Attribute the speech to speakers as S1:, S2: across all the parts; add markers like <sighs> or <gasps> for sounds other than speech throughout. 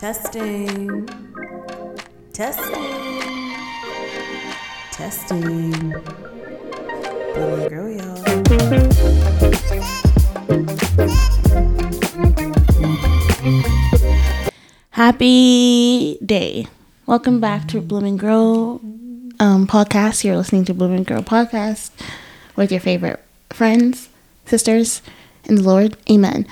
S1: Testing. Testing. Testing. And grow, y'all.
S2: Happy day. Welcome back to Bloom and Grow um, podcast. You're listening to Bloom and Grow podcast with your favorite friends, sisters, and the Lord. Amen.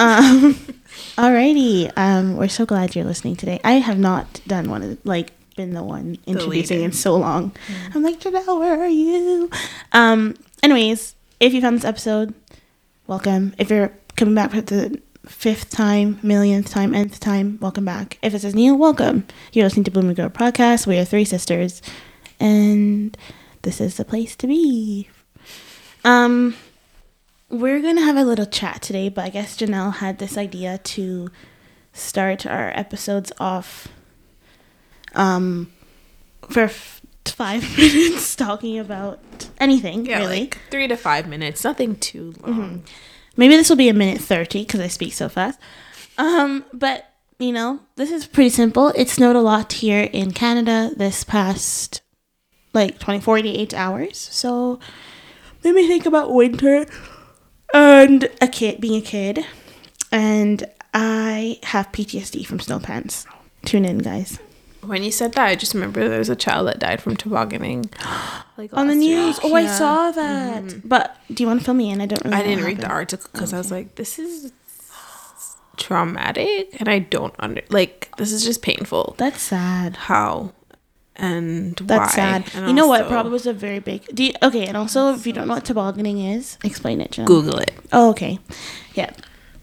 S2: Um, <laughs> alrighty. Um, we're so glad you're listening today. I have not done one of like been the one introducing
S1: leader.
S2: in so long. I'm like, Janelle, where are you? Um, anyways, if you found this episode, welcome. If you're coming back for the fifth time, millionth time, nth time, welcome back. If it says new, welcome. You're listening to Bloom and Grow podcast. We are three sisters, and this is the place to be. Um, we're gonna have a little chat today, but I guess Janelle had this idea to start our episodes off, um, for f- five <laughs> minutes talking about anything
S3: Yeah,
S2: really.
S3: like three to five minutes, nothing too long.
S2: Maybe this will be a minute 30 because I speak so fast. Um, but, you know, this is pretty simple. It snowed a lot here in Canada this past, like, 20, 48 hours. So, made me think about winter and a kid, being a kid. And I have PTSD from snow pants. Tune in, guys.
S3: When you said that, I just remember there was a child that died from tobogganing. <gasps> Like
S2: On the news.
S3: week.
S2: Oh, I saw that. Mm-hmm. But do you want to fill me in? I don't really
S3: I didn't read the article because I was like, this is traumatic, and I don't under like this is just painful.
S2: That's sad.
S3: How and
S2: That's
S3: why?
S2: sad.
S3: And
S2: you know what?
S3: also-
S2: Probably was a very big. Do you, okay, and also if you don't know what tobogganing is, explain it. Jen.
S3: Google it.
S2: Oh, okay. Yeah,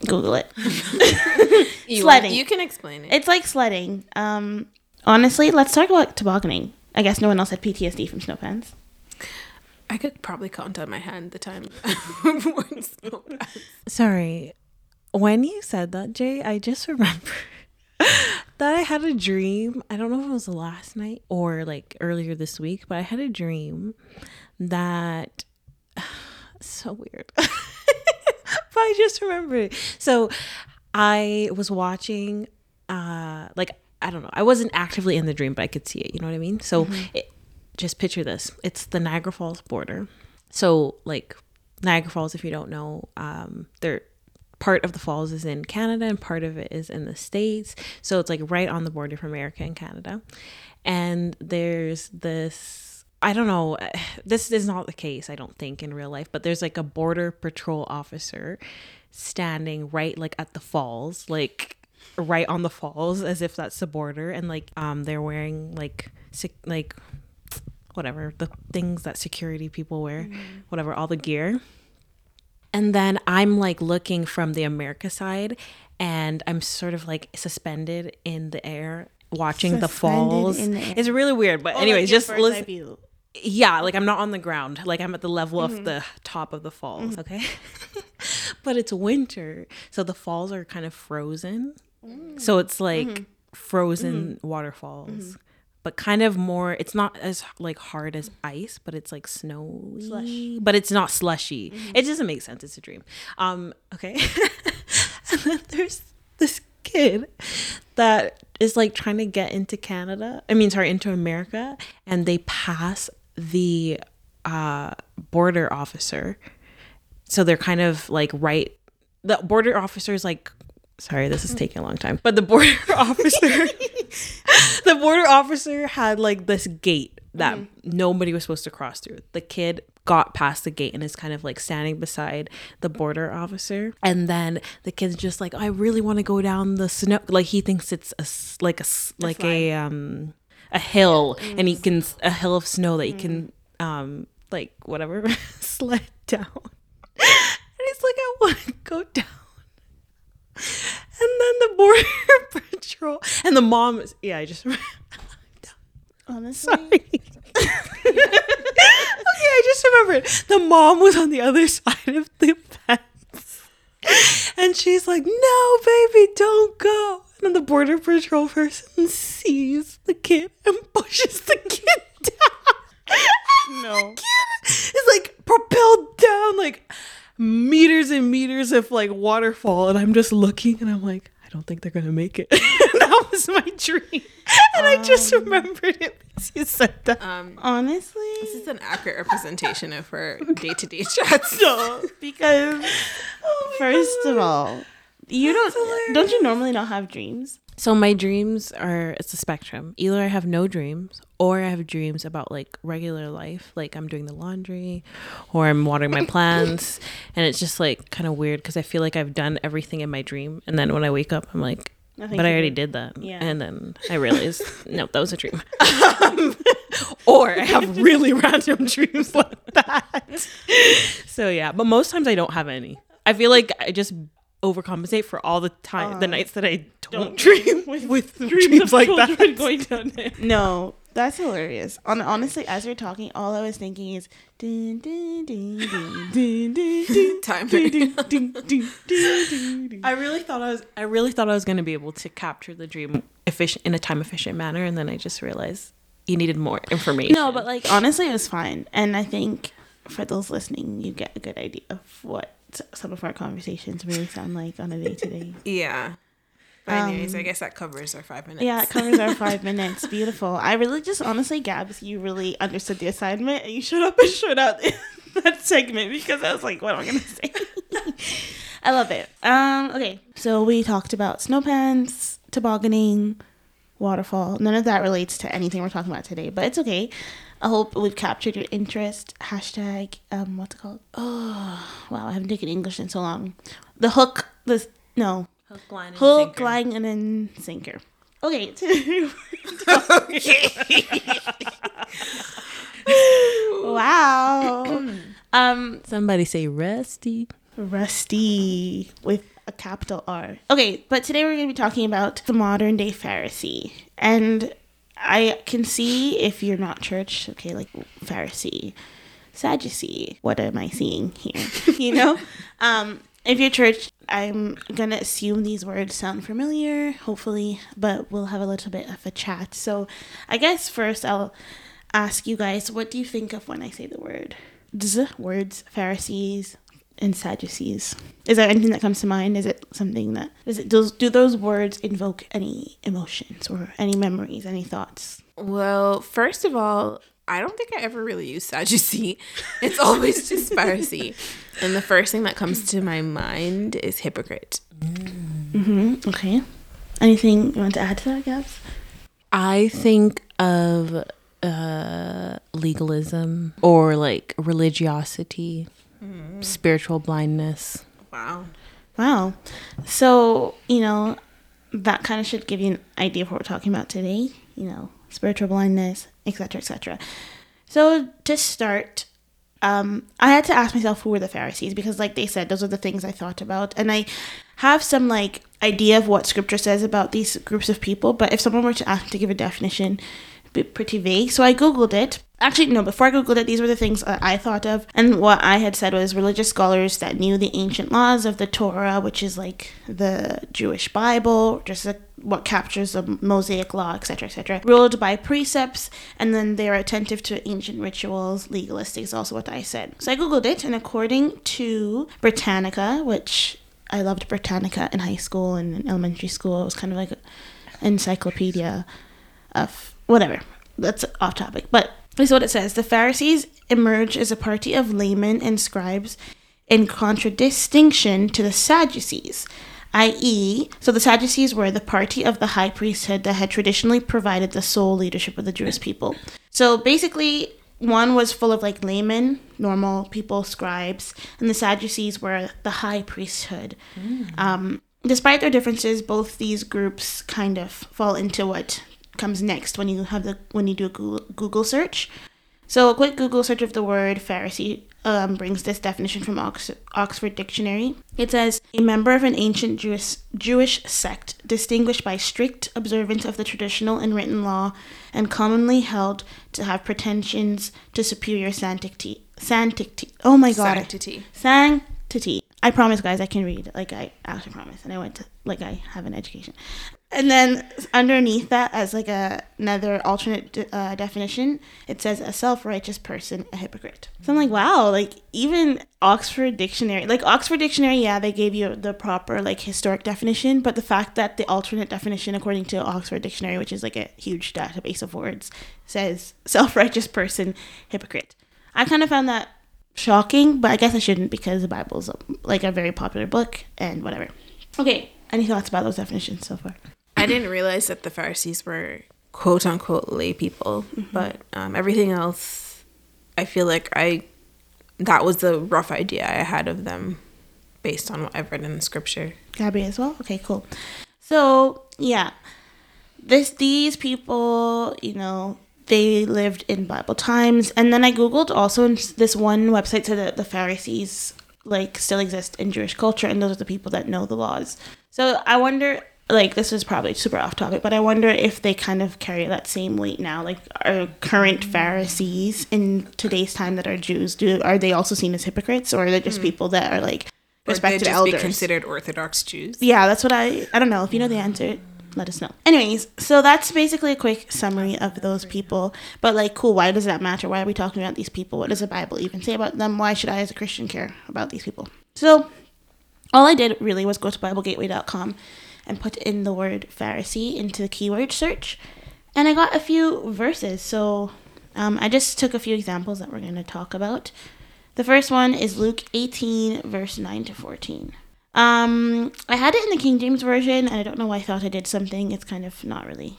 S2: Google it. <laughs> <laughs>
S3: You
S2: Sledding.
S3: You can explain it.
S2: It's like sledding. Um, honestly, let's talk about tobogganing. I guess no one else had PTSD from snow pants.
S3: I could probably count on my hand the time. <laughs> when snow passed.
S1: Sorry. When you said that, Jay, I just remember that I had a dream. I don't know if it was last night or like earlier this week, but I had a dream that <sighs> so weird. <laughs> but I just remembered. it. So I was watching uh like I don't know. I wasn't actively in the dream, but I could see it, you know what I mean? So it, just picture this. It's the Niagara Falls border. So like Niagara Falls, if you don't know, um, they're part of the falls is in Canada and part of it is in the States. So it's like right on the border from America and Canada. And there's this I don't know, <sighs> this is not the case, I don't think, in real life, but there's like a border patrol officer standing right like at the falls, like right on the falls as if that's the border and like um they're wearing like sec- like whatever the things that security people wear whatever all the gear and then i'm like looking from the america side and i'm sort of like suspended in the air watching the falls
S2: in the air.
S1: it's really weird but
S2: Oh,
S1: anyways just listen
S2: view.
S1: yeah like i'm not on the ground like i'm at the level
S2: Mm-hmm.
S1: of the top of the falls okay <laughs> but it's winter so the falls are kind of frozen
S2: Mm.
S1: so it's like
S2: Mm-hmm.
S1: frozen waterfalls but kind of more it's not as like hard as ice but it's like snowy
S2: Slush. Mm-hmm.
S1: but it's not slushy it doesn't make sense it's a dream um okay <laughs> and then there's this kid that is like trying to get into Canada. I mean, sorry, into America, and they pass the uh, border officer. So they're kind of like right. The border officer is like, sorry, this is taking a long time, but the border <laughs> officer, the border officer had like this gate that nobody was supposed to cross through. The kid got past the gate and is kind of like standing beside the border officer. And then the kid's just like i really want to go down the snow like he thinks it's a, like a like a um a hill. And he can a hill of snow that he can um like whatever <laughs> sled down. <laughs> And he's like i want to go down and then the border <laughs> patrol and the mom is yeah i just <laughs>
S2: Honestly,
S1: Sorry. <laughs> okay, I just remembered. The mom was on the other side of the fence. And she's like, no, baby, don't go. And then the border patrol person sees the kid and pushes the kid down.
S2: no.
S1: It's like propelled down like meters and meters of like waterfall. And I'm just looking and I'm like, I don't think they're gonna make it. <laughs> that was my dream, and I just
S2: Um,
S1: remembered it because you said that.
S3: Um,
S2: Honestly,
S3: this is an accurate representation of her day to day chats.
S1: No,
S2: because <laughs>
S1: Oh
S2: first of all, you don't don't you normally not have dreams?
S1: So my dreams are it's a spectrum. Either I have no dreams or I have dreams about like regular life, like I'm doing the laundry or I'm watering my plants <laughs> and it's just like kind of weird cuz I feel like I've done everything in my dream and then when I wake up I'm like
S2: Nothing
S1: but I already
S2: do.
S1: did that.
S2: Yeah.
S1: And then I realized <laughs> no, that was a dream. Um, <laughs> or I have really random dreams like that. So yeah, but most times I don't have any. I feel like I just overcompensate for all the time the
S2: Uh,
S1: nights that I don't,
S2: don't
S1: dream with, dreams, like that.
S2: going down there. No, that's hilarious. On honestly, as you're talking, all I was thinking is dun, dun, dun, dun.
S1: I really thought I was I really thought I was going to be able to capture the dream efficient in a time efficient manner and then I just realized you needed more information.
S2: No, but like honestly, it was fine, and I think for those listening, you get a good idea of what some of our conversations really sound like on a day to day.
S3: Yeah. But anyways,
S2: Um,
S3: I guess that covers our five minutes.
S2: Yeah, it covers our five <laughs> minutes. Beautiful. I really just honestly, Gabs, you really understood the assignment and you showed up and showed out <laughs> that segment because I was like, what am I gonna say? <laughs> I love it. Um, okay. So we talked about snow pants, tobogganing, waterfall. None of that relates to anything we're talking about today, but it's okay. I hope we've captured your interest. Hashtag um what's it called? Oh wow, I haven't taken English in so long. The hook the no
S1: hook line and
S2: hook,
S1: sinker.
S2: line, and then sinker. Okay. Okay. <laughs> <laughs> wow. <coughs> um,
S1: Somebody say rusty.
S2: rusty with a capital R. Okay, but today we're going to be talking about the modern day Pharisee. And I can see if you're not church, okay, like Pharisee, Sadducee. What am I seeing here? <laughs> you know? Um, if you're church, I'm going to assume these words sound familiar, hopefully, but we'll have a little bit of a chat. So I guess first I'll ask you guys, what do you think of when I say the word? Words, Pharisees, and Sadducees. Is there anything that comes to mind? Is it something that is it does do those words invoke any emotions or any memories, any thoughts?
S3: Well, first of all, I don't think I ever really use Sadducee. <laughs> It's always just Pharisee. And the first thing that comes to my mind is hypocrite.
S2: Mm-hmm. Okay. Anything you want to add to that, Gabs?
S1: I think of uh legalism or like religiosity, spiritual blindness.
S3: Wow.
S2: Wow. So, you know, that kind of should give you an idea of what we're talking about today, you know, spiritual blindness, etc., etc. So, to start, um, I had to ask myself who were the Pharisees because, like they said, those are the things I thought about. And I have some, like, idea of what scripture says about these groups of people, but if someone were to ask me to give a definition, it'd be pretty vague. So I Googled it. Actually, no, before I Googled it, these were the things that I thought of. And what I had said was religious scholars that knew the ancient laws of the Torah, which is like the Jewish Bible, just what captures the Mosaic law, etc., etc., ruled by precepts, and then they're attentive to ancient rituals. Legalistic is also what I said. So I Googled it, and according to Britannica, which I loved Britannica in high school and in elementary school, it was kind of like an encyclopedia of whatever. That's off topic. But is what it says The Pharisees emerge as a party of laymen and scribes in contradistinction to the Sadducees, i.e., so the Sadducees were the party of the high priesthood that had traditionally provided the sole leadership of the Jewish people. So basically, one was full of like laymen, normal people, scribes, and the Sadducees were the high priesthood. Um, despite their differences, both these groups kind of fall into what comes next when you have the when you do a Google, Google search. So a quick Google search of the word Pharisee um, brings this definition from Ox- Oxford Dictionary. It says a member of an ancient Jewish Jewish sect distinguished by strict observance of the traditional and written law, and commonly held to have pretensions to superior sanctity. Sanctity. Oh my God.
S3: Sanctity.
S2: Sanctity. I promise, guys, I can read. Like I actually promise, and I went to like I have an education. And then underneath that, as like a, another alternate de- uh, definition, it says a self-righteous person, a hypocrite. So I'm like, wow, like even Oxford Dictionary, like Oxford Dictionary, yeah, they gave you the proper like historic definition, but the fact that the alternate definition, according to Oxford Dictionary, which is like a huge database of words, says self-righteous person, hypocrite. I kind of found that shocking, but I guess I shouldn't because the Bible's like a very popular book and whatever. Okay, any thoughts about those definitions so far?
S3: I didn't realize that the Pharisees were quote unquote lay people, but um, everything else, I feel like I that was the rough idea I had of them based on what I've read in the scripture.
S2: Gabby as well. Okay, cool. So yeah, this these people, you know, they lived in Bible times, and then I googled also, and this one website said that the Pharisees like still exist in Jewish culture, and those are the people that know the laws. So I wonder, like, this is probably super off topic, but I wonder if they kind of carry that same weight now. Like, are current Pharisees in today's time that are Jews, do are they also seen as hypocrites, or are they just hmm. people that are like
S3: Or
S2: respected
S3: they'd just
S2: elders?
S3: be considered Orthodox Jews.
S2: yeah, that's what I. I don't know if you know the answer. Let us know. Anyways, so that's basically a quick summary of those people. But like, cool. Why does that matter? Why are we talking about these people? What does the Bible even say about them? Why should I, as a Christian, care about these people? So, all I did really was go to BibleGateway.com and put in the word Pharisee into the keyword search, and I got a few verses. So, um, I just took a few examples that we're going to talk about. The first one is Luke 18, verse 9 to 14. Um, I had it in the King James version, and I don't know why I thought I did something. It's kind of not really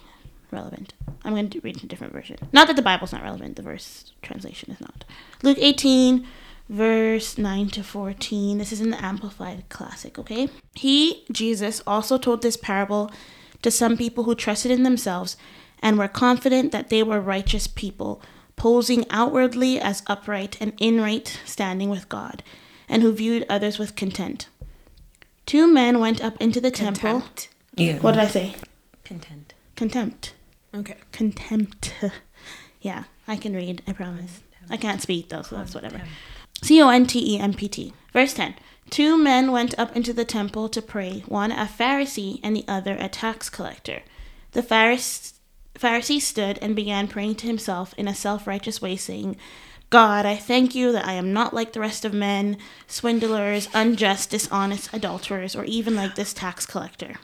S2: relevant. I'm going to read a different version. Not that the Bible's not relevant, the verse translation is not. Luke 18, verse 9 to 14. This is in the Amplified Classic, okay? He, Jesus, also told this parable to some people who trusted in themselves and were confident that they were righteous people, posing outwardly as upright and in right standing with God, and who viewed others with content. Two men went up into the temple.
S3: Contempt.
S1: Yeah.
S2: What did I say?
S1: Content.
S2: Contempt.
S3: Okay.
S2: Contempt. <laughs> yeah, I can read, I promise. I can't speak though, so that's whatever. C O N T E M P T. Verse 10. Two men went up into the temple to pray, one a Pharisee and the other a tax collector. The Pharis- Pharisee stood and began praying to himself in a self righteous way, saying, God, I thank you that I am not like the rest of men, swindlers, unjust, dishonest, adulterers, or even like this tax collector.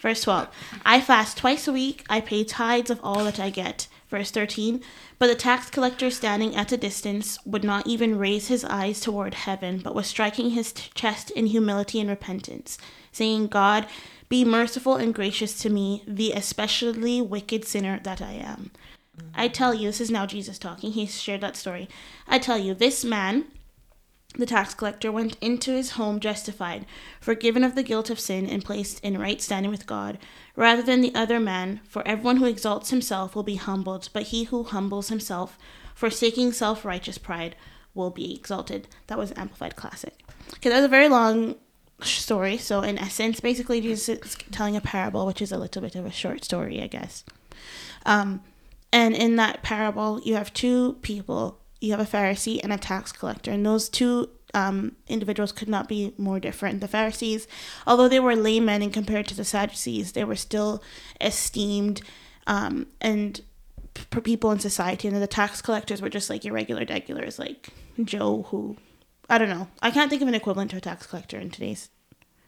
S2: Verse 12 I fast twice a week, I pay tithes of all that I get. Verse 13 But the tax collector, standing at a distance, would not even raise his eyes toward heaven, but was striking his t- chest in humility and repentance, saying, God, be merciful and gracious to me, the especially wicked sinner that I am. I tell you, this is now Jesus talking, he shared that story. I tell you, this man, the tax collector went into his home justified, forgiven of the guilt of sin, and placed in right standing with God, rather than the other man. For everyone who exalts himself will be humbled, but he who humbles himself, forsaking self righteous pride, will be exalted. That was Amplified Classic. Okay, that was a very long story. So, in essence, basically, Jesus is telling a parable, which is a little bit of a short story, I guess. Um, and in that parable, you have two people. You have a Pharisee and a tax collector, and those two um, individuals could not be more different. The Pharisees, although they were laymen and compared to the Sadducees, they were still esteemed um, and people in society. And the tax collectors were just like your regular regulars, like Joe, who I don't know. I can't think of an equivalent to a tax collector in today's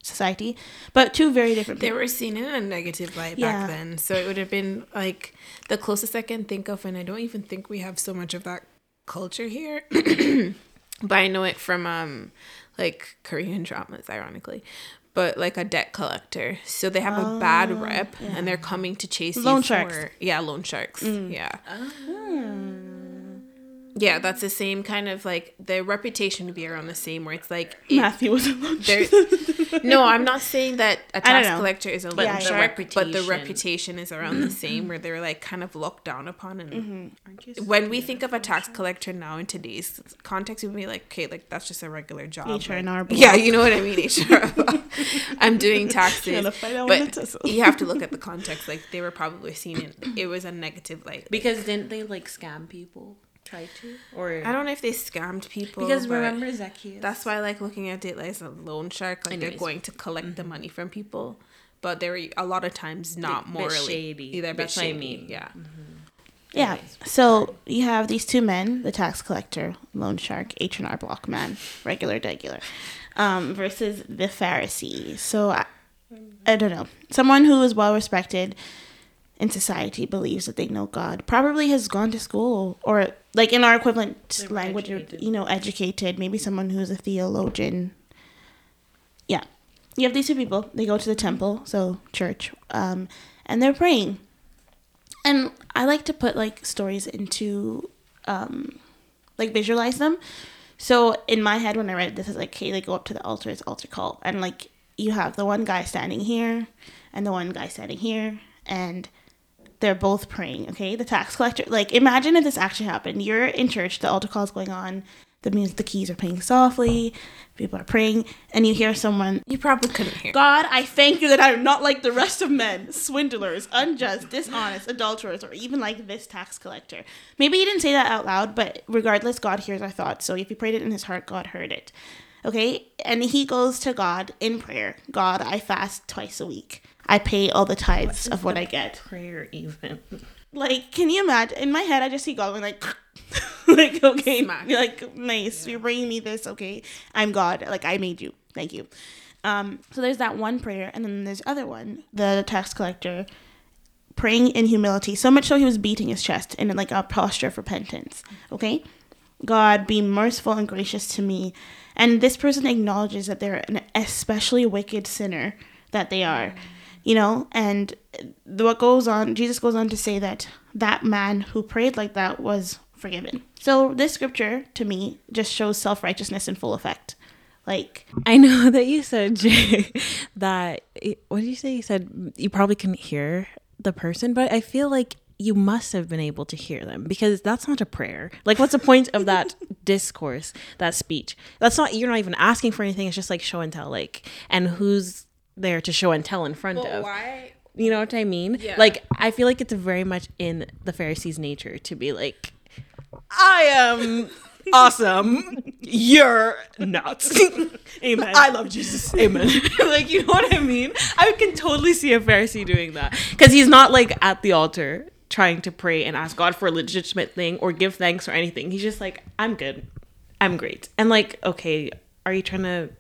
S2: society, but two very different
S3: They
S2: people.
S3: were seen in a negative light
S2: Yeah.
S3: back then. So it would have been like the closest I can think of, and I don't even think we have so much of that culture here. <coughs> but I know it from um like Korean dramas, ironically. But like a debt collector. So they have a bad rep and they're coming to chase
S2: Loan
S3: you
S2: sharks.
S3: for yeah, loan sharks. Yeah. Yeah, that's the same kind of like the reputation would be around the same where it's like it-
S2: Matthew was a lunch. <laughs>
S3: no, I'm not saying that a tax
S2: know.
S3: collector is a
S2: Yeah,
S3: loan
S2: yeah.
S3: shark,
S1: The
S3: but the
S1: reputation.
S3: reputation is around the <clears throat> same, where they're like kind of looked down upon. And
S2: Mm-hmm.
S3: when we think of a tax collector now in today's context, we'd be like, okay, like that's just a regular job.
S2: HR&R <laughs>
S3: yeah, you know what I mean. HR. <laughs> I'm doing taxes,
S2: Gotta find
S3: but
S2: it's
S3: you have to look at the context. Like they were probably seen in it was a negative light.
S1: Because didn't they like scam people? Tried to, or
S3: I don't know if they scammed people
S1: because remember Zacchaeus.
S3: That's why I like looking at it like a loan shark. Like they're going to collect the money from people, but they're a lot of times not
S1: Bit
S3: morally
S1: shady.
S3: They're bit
S1: That's what I
S3: shady.
S1: mean.
S3: Yeah.
S2: Yeah.
S1: Anyways.
S2: So you have these two men, the tax collector, loan shark, H and R Block man, regular, regular, um, versus the Pharisee. So I, I don't know. Someone who is well respected in society believes that they know God. Probably has gone to school or like in our equivalent
S1: They were
S2: language,
S1: educated.
S2: you know, educated. Maybe someone who's a theologian. Yeah. You have these two people. They go to the temple, so church, um, and they're praying. And I like to put like stories into, um, like visualize them. So in my head, when I read this, is like, hey, they go up to the altar, it's altar call, and like you have the one guy standing here, and the one guy standing here, and they're both praying. Okay, the tax collector. Like, imagine if this actually happened. You're in church, the altar call is going on, the music, the keys are playing softly, people are praying, and you hear someone
S3: You probably couldn't hear.
S2: God, I thank you that I'm not like the rest of men, swindlers, unjust, dishonest, adulterers, or even like this tax collector. Maybe he didn't say that out loud, but regardless, God hears our thoughts. So if he prayed it in his heart, God heard it. Okay? And he goes to God in prayer God, I fast twice a week. I pay all the tithes of what I get.
S1: prayer even.
S2: Like, can you imagine? In my head, I just see God going like, <laughs> like okay,
S3: Smack.
S2: you're like nice. You're bringing me this. Okay, I'm God. Like I made you. Thank you. Um, so there's that one prayer, and then there's other one, the tax collector praying in humility, so much so he was beating his chest in like a posture of repentance. Okay, God, be merciful and gracious to me. And this person acknowledges that they're an especially wicked sinner that they are, you know. And what goes on, Jesus goes on to say that that man who prayed like that was forgiven. So this scripture to me just shows self righteousness in full effect. Like
S1: I know <laughs> that you said Jay that what did you say? You said you probably couldn't hear the person, but I feel like you must have been able to hear them because that's not a prayer. Like what's the point of that <laughs> discourse, that speech? That's not you're not even asking for anything. It's just like show and tell like and who's there to show and tell in front of.
S3: why?
S1: You know what I mean?
S3: Yeah.
S1: Like I feel like it's very much in the Pharisees' nature to be like, I am <laughs> awesome. You're nuts. <laughs>
S2: Amen.
S1: I love Jesus. Amen. <laughs> like you know what I mean? I can totally see a Pharisee doing that because he's not like at the altar trying to pray and ask God for a legitimate thing or give thanks or anything. He's just like, I'm good. I'm great. And like, okay, are you trying to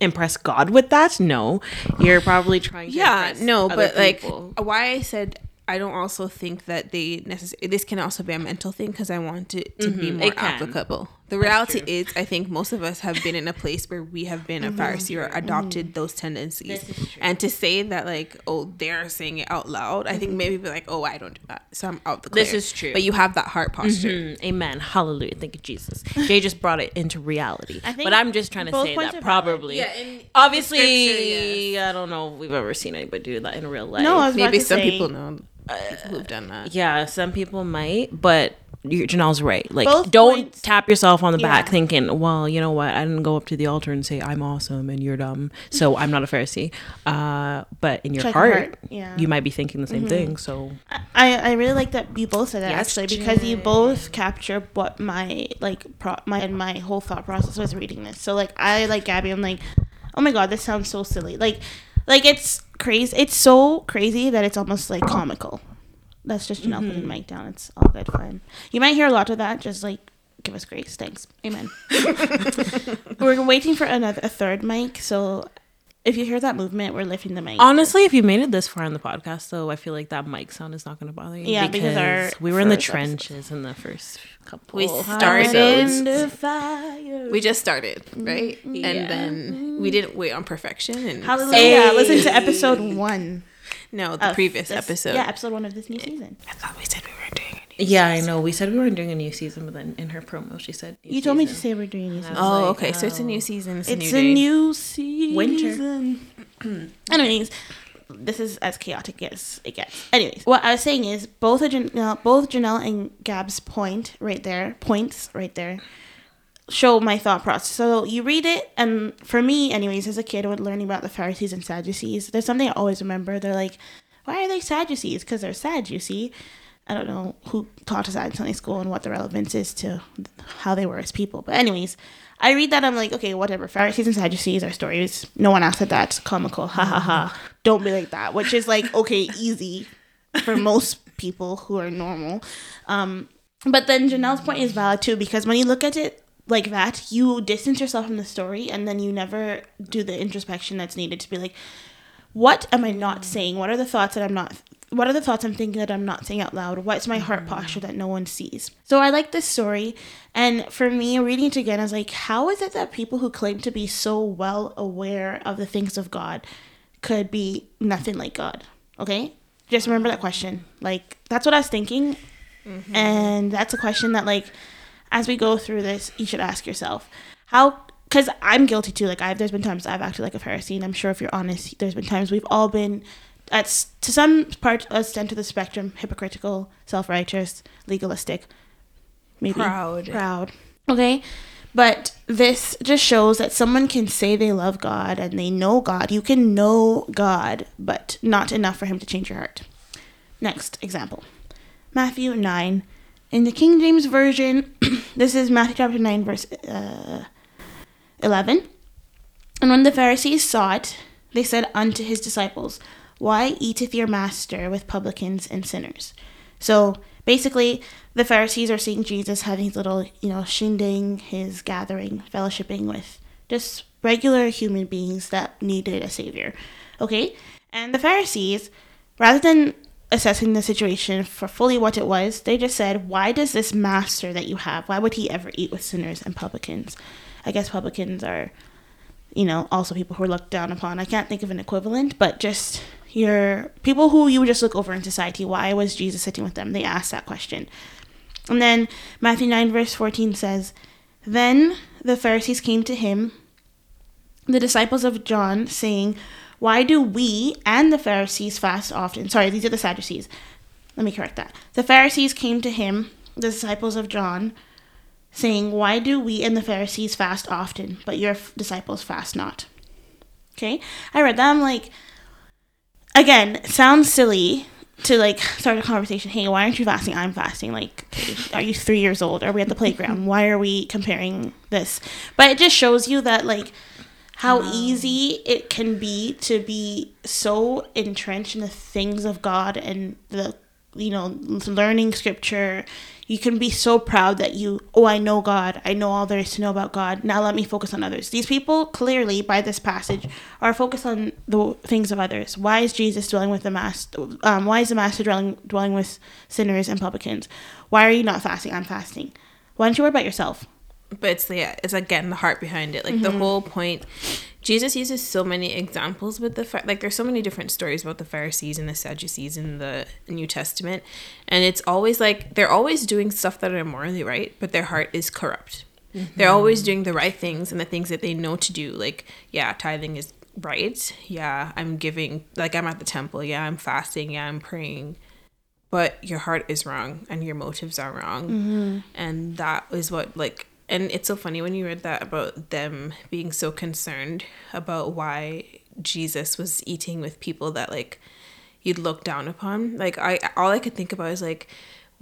S1: impress God with that? No. You're probably trying to
S3: Yeah,
S1: impress
S3: no, but like why I said I don't also think that they necessarily. This can also be a mental thing because I want it to be
S1: mm-hmm. more
S3: applicable. The reality is, I think most of us have been in a place where we have been a mm-hmm. Pharisee or adopted mm-hmm. those tendencies.
S1: This is true.
S3: And to say that, like, oh, they're saying it out loud, I think mm-hmm. maybe be like, oh, I don't do that, so I'm out the clear.
S1: This is true.
S3: But you have that heart posture.
S1: Mm, amen. Hallelujah. Thank you, Jesus. Jay just brought it into reality.
S2: I think
S1: but I'm just trying to say that probably.
S3: Yeah, in
S1: Obviously,
S3: scripture,
S1: I don't know if we've ever seen anybody do that in real life.
S2: No, I was about
S3: Maybe
S2: to
S3: some
S2: say-
S3: people know uh, people who've done that.
S1: yeah, some people might, but you- Janelle's right. Like,
S2: Both
S1: don't
S2: points-
S1: tap yourself on the back thinking, well, you know what? I didn't go up to the altar and say I'm awesome and you're dumb, so I'm not a Pharisee. Uh, but in your
S2: Check
S1: heart,
S2: heart, yeah.
S1: you might be thinking the same thing. So
S2: I, I really like that you both said that
S1: Yes,
S2: actually because you both capture what my like pro my and my whole thought process was reading this. So like I like Gabby, I'm like, oh my god, this sounds so silly. Like like it's crazy. It's so crazy that it's almost like comical. That's just Janelle putting the mm-hmm. mic down. It's all good, fine. You might hear a lot of that. Just like give us grace, thanks, amen. <laughs> we're waiting for another a third mic, so if you hear that movement, we're lifting the mic.
S1: Honestly, if you made it this far in the podcast, though, I feel like that mic sound is not going to bother you.
S2: Yeah, because our
S1: we were in the
S2: first
S1: trenches in the first couple.
S3: We
S1: of
S3: started- <laughs>
S2: fire.
S3: We just started, right?
S1: Yeah.
S3: And then we didn't wait on perfection. And
S2: Hallelujah.
S1: Hey.
S2: Listen to episode one.
S3: No, the previous
S2: this-
S3: episode.
S2: Yeah, episode one of this new season.
S3: I thought we said we weren't doing it.
S1: Yeah, I know. We said we weren't doing a new season, but then in her promo, she said new
S2: You told me to say we're doing a new season.
S3: Oh,
S1: like,
S3: okay. So it's a
S1: oh.
S3: new season. It's,
S2: It's
S3: a
S2: a
S3: new day.
S2: new season.
S1: Winter. <clears throat>
S2: Anyways, this is as chaotic as it gets. Anyways, what I was saying is both of Janelle, uh, both Janelle and Gab's point right there, points right there, show my thought process. So you read it, and for me, anyways, as a kid, when learning about the Pharisees and Sadducees, there's something I always remember. They're like, why are they Sadducees? Because they're sad, you see. I don't know who taught us that in Sunday school and what the relevance is to how they were as people. But anyways, I read that I'm like, okay, whatever. Pharisees and Sadducees are stories. No one asked that. That's comical. Ha ha ha. Don't be like that. Which is like okay, easy for most people who are normal. Um, but then Janelle's point is valid too because when you look at it like that, you distance yourself from the story and then you never do the introspection that's needed to be like, what am I not saying? What are the thoughts that I'm not what are the thoughts I'm thinking that I'm not saying out loud? What's my heart posture that no one sees? So I like this story. And for me, reading it again, I was like, how is it that people who claim to be so well aware of the things of God could be nothing like God? Okay? Just remember that question. Like, that's what I was thinking. Mm-hmm. And that's a question that, like, as we go through this, you should ask yourself, how because I'm guilty too. Like I've there's been times I've acted like a Pharisee, and I'm sure if you're honest, there's been times we've all been at to some part extent of the spectrum hypocritical, self righteous, legalistic, maybe
S3: proud,
S2: proud. Okay, but this just shows that someone can say they love God and they know God. You can know God, but not enough for Him to change your heart. Next example, Matthew nine. In the King James Version, <clears throat> this is Matthew chapter 9, verse uh, 11. And when the Pharisees saw it, they said unto his disciples, Why eateth your master with publicans and sinners? So basically, the Pharisees are seeing Jesus having his little, you know, shindig, his gathering, fellowshipping with just regular human beings that needed a savior. Okay? And the Pharisees, rather than assessing the situation for fully what it was, they just said, Why does this master that you have, why would he ever eat with sinners and publicans? I guess publicans are, you know, also people who are looked down upon. I can't think of an equivalent, but just your people who you would just look over in society. Why was Jesus sitting with them? They asked that question. And then Matthew 9, verse 14 says, Then the Pharisees came to him, the disciples of John, saying, why do we and the Pharisees fast often? Sorry, these are the Sadducees. Let me correct that. The Pharisees came to him, the disciples of John, saying, Why do we and the Pharisees fast often, but your disciples fast not? Okay? I read that. I'm like, again, sounds silly to like start a conversation. Hey, why aren't you fasting? I'm fasting. Like, are you three years old? Are we at the playground? Why are we comparing this? But it just shows you that, like, how easy it can be to be so entrenched in the things of God and the you know learning scripture. You can be so proud that you oh i know god. I know all there is to know about god. Now let me focus on others. These people clearly by this passage are focused on the things of others. Why is jesus dwelling with the master um, why is the master dwelling dwelling with sinners and publicans? Why are you not fasting? I'm fasting. Why don't you worry about yourself
S3: but it's the yeah, it's again the heart behind it. Like mm-hmm. the whole point jesus uses so many examples with the like there's so many different stories about the pharisees and the sadducees in the new testament. And it's always like they're always doing stuff that are morally right? But their heart is corrupt. Mm-hmm. they're always doing the right things and the things that they know to do. Like yeah tithing is right. Yeah i'm giving like i'm at the temple. Yeah i'm fasting. Yeah i'm praying. But your heart is wrong and your motives are wrong. Mm-hmm. and that is what like and it's so funny when you read that about them being so concerned about why Jesus was eating with people that like you'd look down upon. Like I all I could think about is like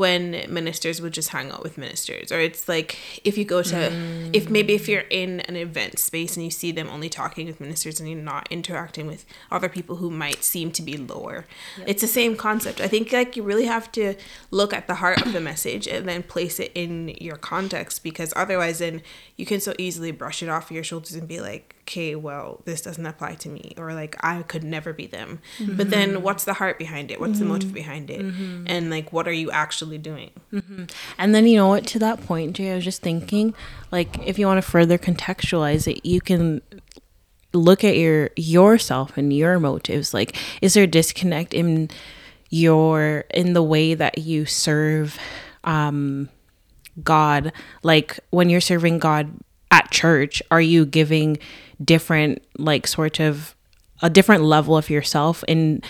S3: when ministers would just hang out with ministers or it's like if you go to mm. if maybe if you're in an event space and you see them only talking with ministers and you're not interacting with other people who might seem to be lower yep. it's the same concept i think like you really have to look at the heart of the message and then place it in your context because otherwise then you can so easily brush it off your shoulders and be like okay, well, this doesn't apply to me, or like I could never be them. Mm-hmm. But then what's the heart behind it? What's mm-hmm. the motive behind it? Mm-hmm. And like, what are you actually doing?
S1: Mm-hmm. And then, you know what, to that point, Jay, I was just thinking, like, if you want to further contextualize it, you can look at your yourself and your motives like is there disconnect in your in the way that you serve um god like when you're serving god at church are you giving different like sort of a different level of yourself in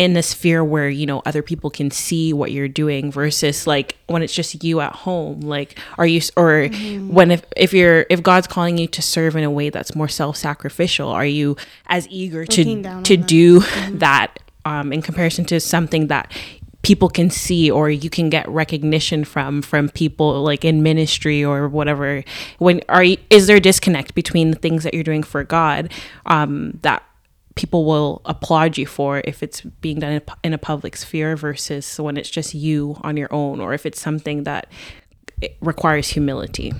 S1: in the sphere where you know other people can see what you're doing versus like when it's just you at home like are you or mm-hmm. when if, if you're if god's calling you to serve in a way that's more self-sacrificial are you as eager Looking to to do mm-hmm. <laughs> that um in comparison to something that people can see or you can get recognition from from people like in ministry or whatever. When are you, is there a disconnect between the things that you're doing for god um that people will applaud you for if it's being done in a, in a public sphere versus when it's just you on your own or if it's something that requires humility?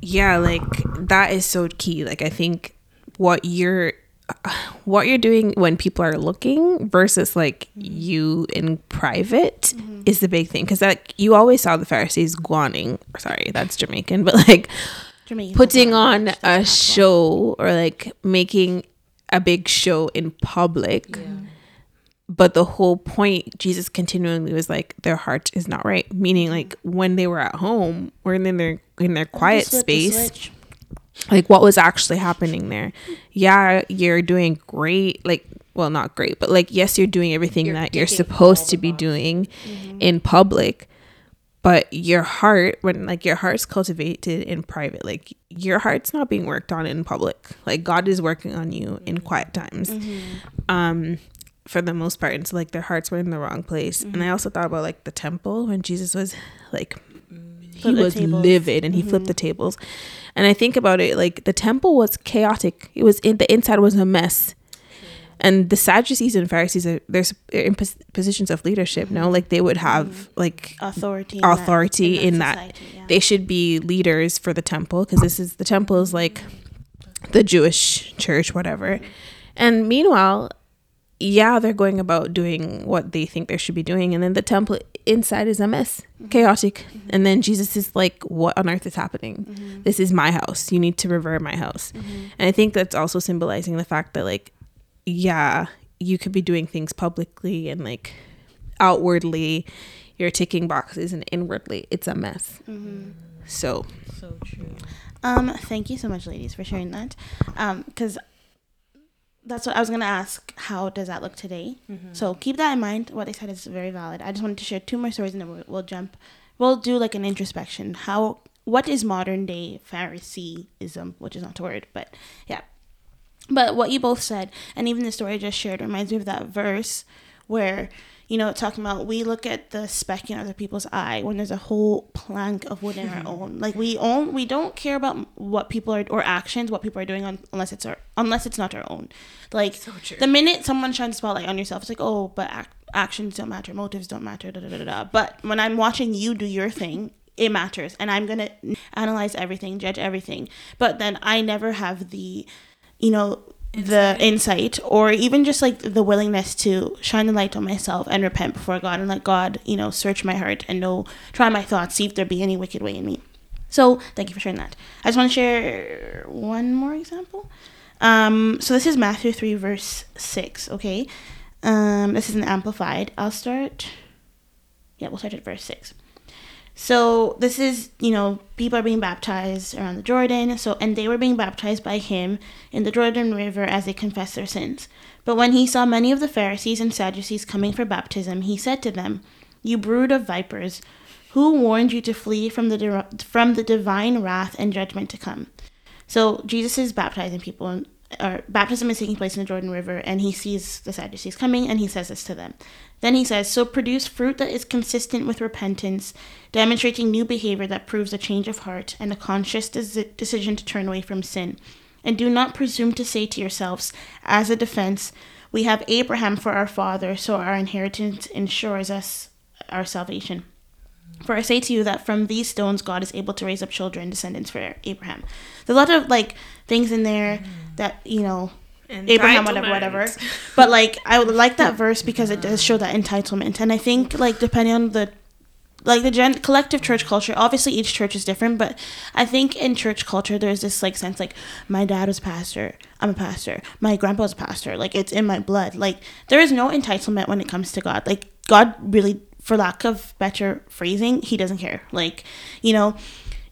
S3: Yeah like that is so key. Like i think what you're what you're doing when people are looking versus like you in private mm-hmm. is the big thing. Because like you always saw the pharisees guaning. Sorry that's jamaican <laughs> but like
S2: Jermaine,
S3: putting on a
S2: possible.
S3: show or like making a big show in public. But the whole point jesus continually was like their heart is not right. Meaning like when they were at home or in their in their quiet
S2: the
S3: space
S2: switch.
S3: Like what was actually happening there? Yeah you're doing great like well not great but like yes you're doing everything that you're supposed to be doing in public but your heart when like your heart's cultivated in private like your heart's not being worked on in public. Like god is working on you in quiet times. Um for the most part and so like their hearts were in the wrong place. And i also thought about like the temple when jesus was like he was
S2: tables.
S3: livid and he flipped the mm-hmm. tables. And i think about it like the temple was chaotic. It was in the inside was a mess. And the sadducees and pharisees uh, are there's in pos- positions of leadership no? Mm-hmm. Like they would have mm-hmm. like
S2: authority in that-
S3: authority in that,
S2: society, yeah.
S3: they should be leaders for the temple because this is the temple is like the Jewish church, whatever. And meanwhile, yeah, they're going about doing what they think they should be doing, and then the temple inside is a mess, mm-hmm. chaotic. Mm-hmm. And then Jesus is like, "What on earth is happening? Mm-hmm. This is my house. You need to revere my house." And I think that's also symbolizing the fact that, like, yeah, you could be doing things publicly and like outwardly, you're ticking boxes, and inwardly, it's a mess. So
S1: so true
S2: Um, thank you so much, ladies, for sharing that. Um, because that's what I was gonna ask. How does that look today? Mm-hmm. So keep that in mind. What they said is very valid. I just wanted to share two more stories, and then we'll, we'll jump. We'll do like an introspection. How? What is modern day Phariseeism? Which is not a word, but yeah. But what you both said, and even the story I just shared, reminds me of that verse where, you know, talking about we look at the speck in other people's eye when there's a whole plank of wood in our <laughs> own. Like we own, we don't care about what people are or actions, what people are doing on, unless it's our unless it's not our own. Like so the minute someone shines a spotlight on yourself, it's like, oh, but ac- actions don't matter, motives don't matter, da da da da. da. But when I'm watching you do your thing, it matters, and I'm gonna analyze everything, judge everything. But then I never have the you know the insight or even just like the willingness to shine the light on myself and repent before God and let God you know search my heart and know try my thoughts see if there be any wicked way in me. So thank you for sharing that. I just want to share one more example. Um so this is Matthew 3 verse 6 okay? Um this is an amplified. I'll start yeah we'll start at verse 6 so this is, you know, people are being baptized around the Jordan. So and they were being baptized by him in the Jordan River as they confessed their sins. But when he saw many of the Pharisees and Sadducees coming for baptism, he said to them, "You brood of vipers, who warned you to flee from the from the divine wrath and judgment to come?" So Jesus is baptizing people, or baptism is taking place in the Jordan River, and he sees the Sadducees coming, and he says this to them. Then he says, "So produce fruit that is consistent with repentance, demonstrating new behavior that proves a change of heart and a conscious des- decision to turn away from sin. And do not presume to say to yourselves, as a defense, we have Abraham for our father, so our inheritance ensures us our salvation." For I say to you that from these stones God is able to raise up children, descendants for Abraham. There's a lot of like things in there mm-hmm. that you know Abraham, whatever, whatever. <laughs> But like, I would like that verse because it does show that entitlement, and I think like depending on the like the gen- collective church culture, obviously each church is different, but I think in church culture there's this like sense like my dad was a pastor, I'm a pastor, my grandpa was a pastor, like it's in my blood. Like there is no entitlement when it comes to God. Like God really, for lack of better phrasing, He doesn't care. Like you know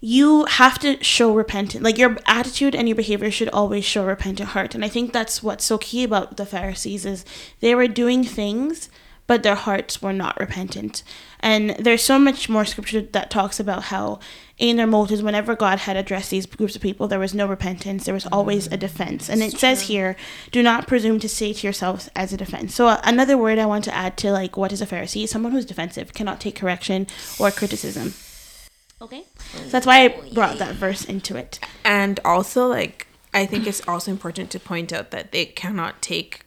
S2: you have to show repentance. Like your attitude and your behavior should always show repentant heart. And I think that's what's so key about the Pharisees is they were doing things but their hearts were not repentant. And there's so much more scripture that talks about how in their motives, whenever God had addressed these groups of people, there was no repentance. There was always a defense. And it says here, do not presume to say to yourselves as a defense. So uh, another word I want to add to like what is a Pharisee someone who's defensive, cannot take correction or criticism. Okay? So that's why I brought that verse into it.
S3: And also, like, I think it's also important to point out that they cannot take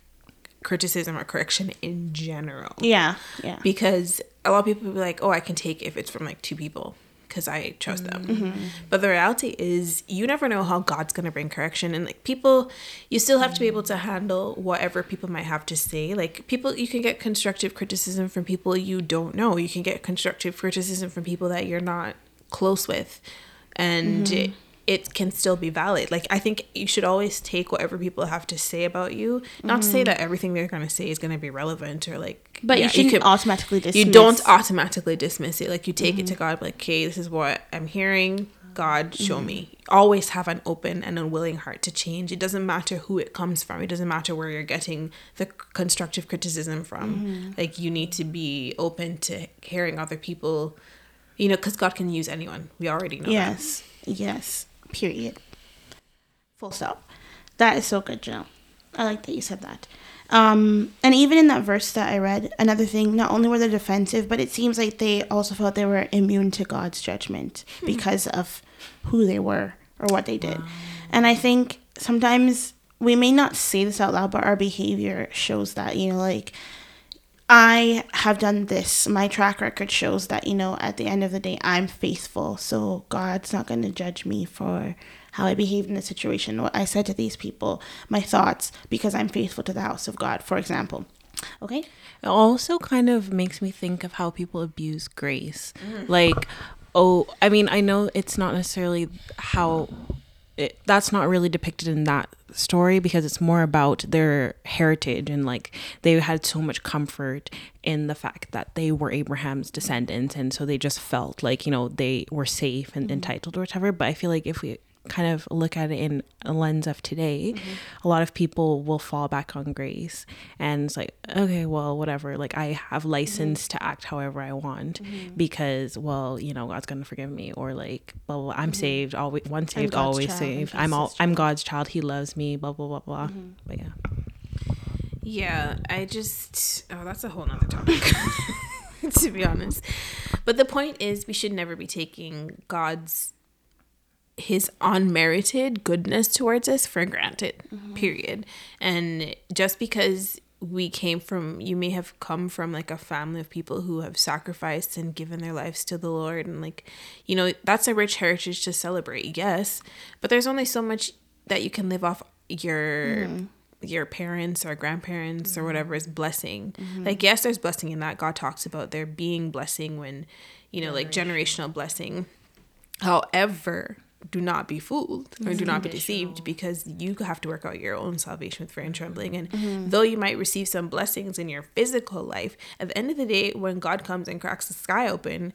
S3: criticism or correction in general.
S2: Yeah. Yeah.
S3: Because a lot of people be like, oh, I can take if it's from like two people because I trust them.
S2: Mm-hmm.
S3: But the reality is, you never know how God's going to bring correction. And like people, you still have to be able to handle whatever people might have to say. Like people, you can get constructive criticism from people you don't know. You can get constructive criticism from people that you're not close with. And
S2: Mm-hmm.
S3: it, it can still be valid. Like I think you should always take whatever people have to say about you. Not to say that everything they're going to say is going to be relevant or like.
S2: Mm-hmm. But
S3: yeah,
S2: you shouldn't
S3: can-
S2: automatically dismiss.
S3: you don't automatically dismiss it. Like you take it
S2: Mm-hmm.
S3: to God, like, okay, this is what I'm hearing. God, show
S2: Mm-hmm.
S3: me. Always have an open and unwilling heart to change. It doesn't matter who it comes from. It doesn't matter where you're getting the constructive criticism from.
S2: Mm-hmm.
S3: Like you need to be open to hearing other people. You know, because God can use anyone. We already know. that.
S2: Yes. Yes. Period. Full stop. That is so good, Jill. I like that you said that. Um, and even in that verse that I read, another thing, not only were they defensive, but it seems like they also felt they were immune to God's judgment because of who they were or what they did. And I think sometimes we may not say this out loud, but our behavior shows that, you know, like I have done this. My track record shows that, you know, at the end of the day, I'm faithful. So God's not going to judge me for how I behaved in the situation, what I said to these people, my thoughts, because I'm faithful to the house of God, for example. Okay?
S1: It also kind of makes me think of how people abuse grace. Mm. Like, oh, I mean, I know it's not necessarily how it, that's not really depicted in that story because it's more about their heritage and like they had so much comfort in the fact that they were Abraham's descendants and so they just felt like you know they were safe and mm-hmm. entitled or whatever. But I feel like if we kind of look at it in a lens of today mm-hmm. a lot of people will fall back on grace and it's like okay well whatever. Like i have license to act however i want mm-hmm. because well you know god's gonna forgive me or like blah blah, blah. i'm mm-hmm. saved always once saved always
S2: child,
S1: saved. I'm all i'm god's child. He loves me blah blah blah blah. But yeah.
S3: Yeah, I just oh, that's a whole nother topic. <laughs> to be honest. But the point is we should never be taking God's his unmerited goodness towards us for granted. Mm-hmm. Period. And just because we came from you may have come from like a family of people who have sacrificed and given their lives to the Lord and like you know that's a rich heritage to celebrate yes. But there's only so much that you can live off your mm-hmm. your parents or grandparents or mm-hmm. whatever is blessing. Like yes there's blessing in that. God talks about there being blessing when you know like generational blessing. However, do not be fooled or do not be deceived because you have to work out your own salvation with fear and trembling. And though you might receive some blessings in your physical life, at the end of the day, when God comes and cracks the sky open,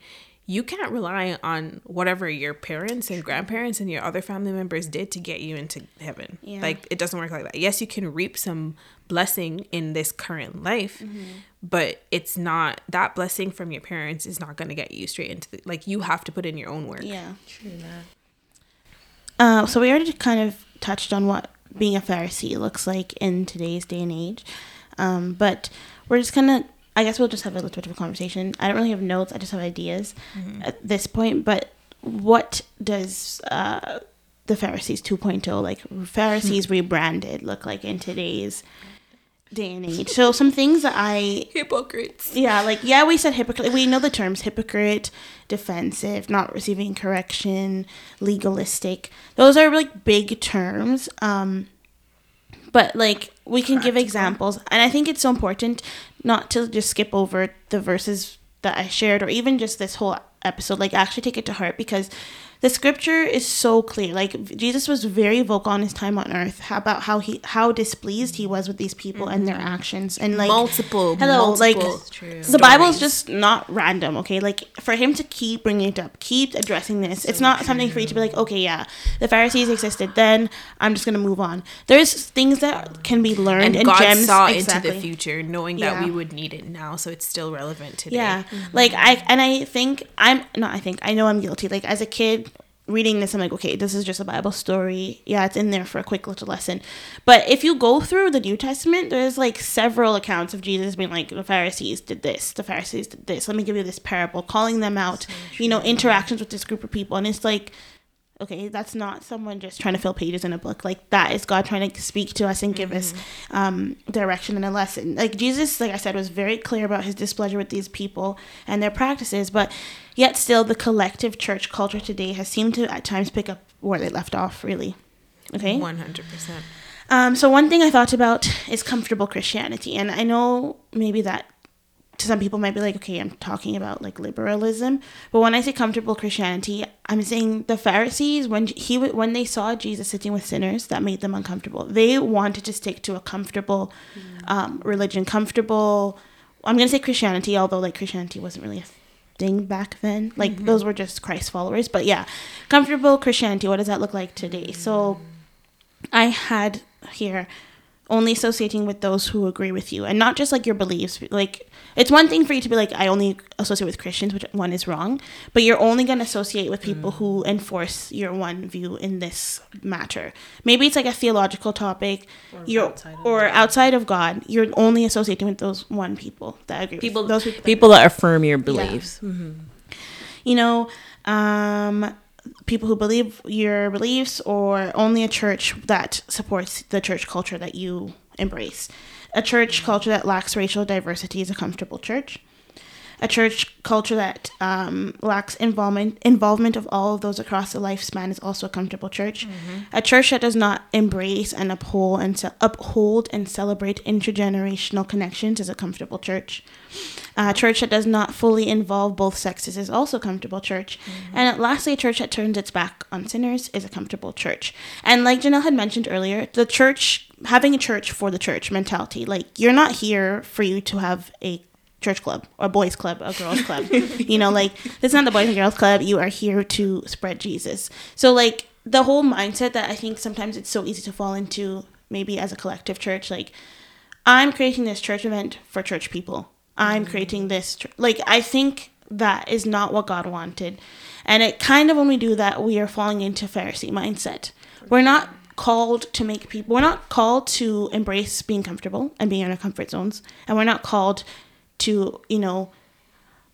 S3: you can't rely on whatever your parents and grandparents and your other family members did to get you into heaven.
S2: Yeah.
S3: Like it doesn't work like that. Yes, you can reap some blessing in this current life, but it's not that blessing from your parents is not going to get you straight into the like you have to put in your own work.
S2: Yeah.
S1: true that
S2: Uh, so we already kind of touched on what being a Pharisee looks like in today's day and age. Um, but we're just gonna, I guess we'll just have a little bit of a conversation. I don't really have notes. I just have ideas at this point. But what does uh, the Pharisees 2.0, like Pharisees <laughs> rebranded, look like in today's day and age? So some things that I
S3: Hypocrites.
S2: yeah, like yeah, we said hypocrite. We know the terms hypocrite, defensive, not receiving correction, legalistic. Those are like big terms. Um, but like we can give examples, and I think it's so important not to just skip over the verses that I shared, or even just this whole episode. Like actually take it to heart because the scripture is so clear. Like Jesus was very vocal on his time on earth about how he how displeased he was with these people and their mm-hmm. actions and like
S3: multiple,
S2: hello like
S3: multiple
S2: the Bible is just not random. Okay, like for him to keep bringing it up, keep addressing this. it's not something for you to be like, okay, yeah, the Pharisees existed. Then I'm just gonna move on. There's things that can be learned
S3: and
S2: and,
S3: God
S2: gems
S3: saw
S2: exactly.
S3: into the future, knowing
S2: Yeah.
S3: that we would need it now, so it's still relevant today.
S2: Yeah. Mm-hmm. Like I and I think I'm not I think I know I'm guilty. Like as a kid reading this I'm like, okay, this is just a Bible story. Yeah, it's in there for a quick little lesson. But if you go through the New Testament, there's like several accounts of Jesus being like the Pharisees did this, the Pharisees did this. Let me give you this parable, calling them out, you know, interactions with this group of people and it's like okay that's not someone just trying to fill pages in a book. Like that is god trying to speak to us and give us um, direction and a lesson. Like jesus like i said was very clear about his displeasure with these people and their practices but yet still the collective church culture today has seemed to at times pick up where they left off really. Okay?
S3: One hundred percent.
S2: um, so one thing I thought about is comfortable Christianity, and I know maybe that to some people might be like, okay, I'm talking about like liberalism, but when I say comfortable Christianity, I'm saying the Pharisees when he when they saw Jesus sitting with sinners, that made them uncomfortable. They wanted to stick to a comfortable mm. um, religion, comfortable. I'm gonna say Christianity, although like Christianity wasn't really a thing back then. Like mm-hmm. those were just Christ followers, but yeah, comfortable Christianity. What does that look like today? Mm. So. I had here only associating with those who agree with you and not just like your beliefs like it's one thing for you to be like i only associate with christians which one is wrong but you're only going to associate with people who enforce your one view in this matter. Maybe it's like a theological topic or you're
S1: outside of
S2: or outside of god you're only associating with those one people that agree
S1: People,
S2: with those people, that-
S1: people that affirm your beliefs.
S2: you know, um, people who believe your beliefs, or only a church that supports the church culture that you embrace. A church culture that lacks racial diversity is a comfortable church. A church culture that um, lacks involvement involvement of all of those across the lifespan is also a comfortable church. A church that does not embrace and uphold and ce- uphold and celebrate intergenerational connections is a comfortable church. A church that does not fully involve both sexes is also a comfortable church. Mm-hmm. And lastly, a church that turns its back on sinners is a comfortable church. And like Janelle had mentioned earlier, the church, having a church for the church mentality, like you're not here for you to have a church club or boys club or girls club. <laughs> You know like it's not the boys and girls club. You are here to spread jesus. So like the whole mindset that i think sometimes it's so easy to fall into maybe as a collective church like i'm creating this church event for church people i'm creating this tr- like i think that is not what god wanted. And it kind of when we do that we are falling into pharisee mindset. We're not called to make people we're not called to embrace being comfortable and being in our comfort zones. And we're not called to you know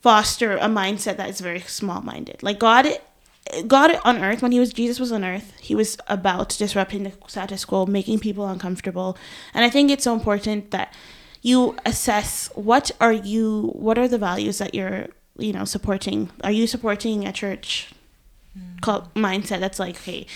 S2: foster a mindset that is very small minded like god god on earth when he was jesus was on earth he was about disrupting the status quo making people uncomfortable. And i think it's so important that you assess what are you what are the values that you're you know supporting? Are you supporting a church mm. cult mindset that's like hey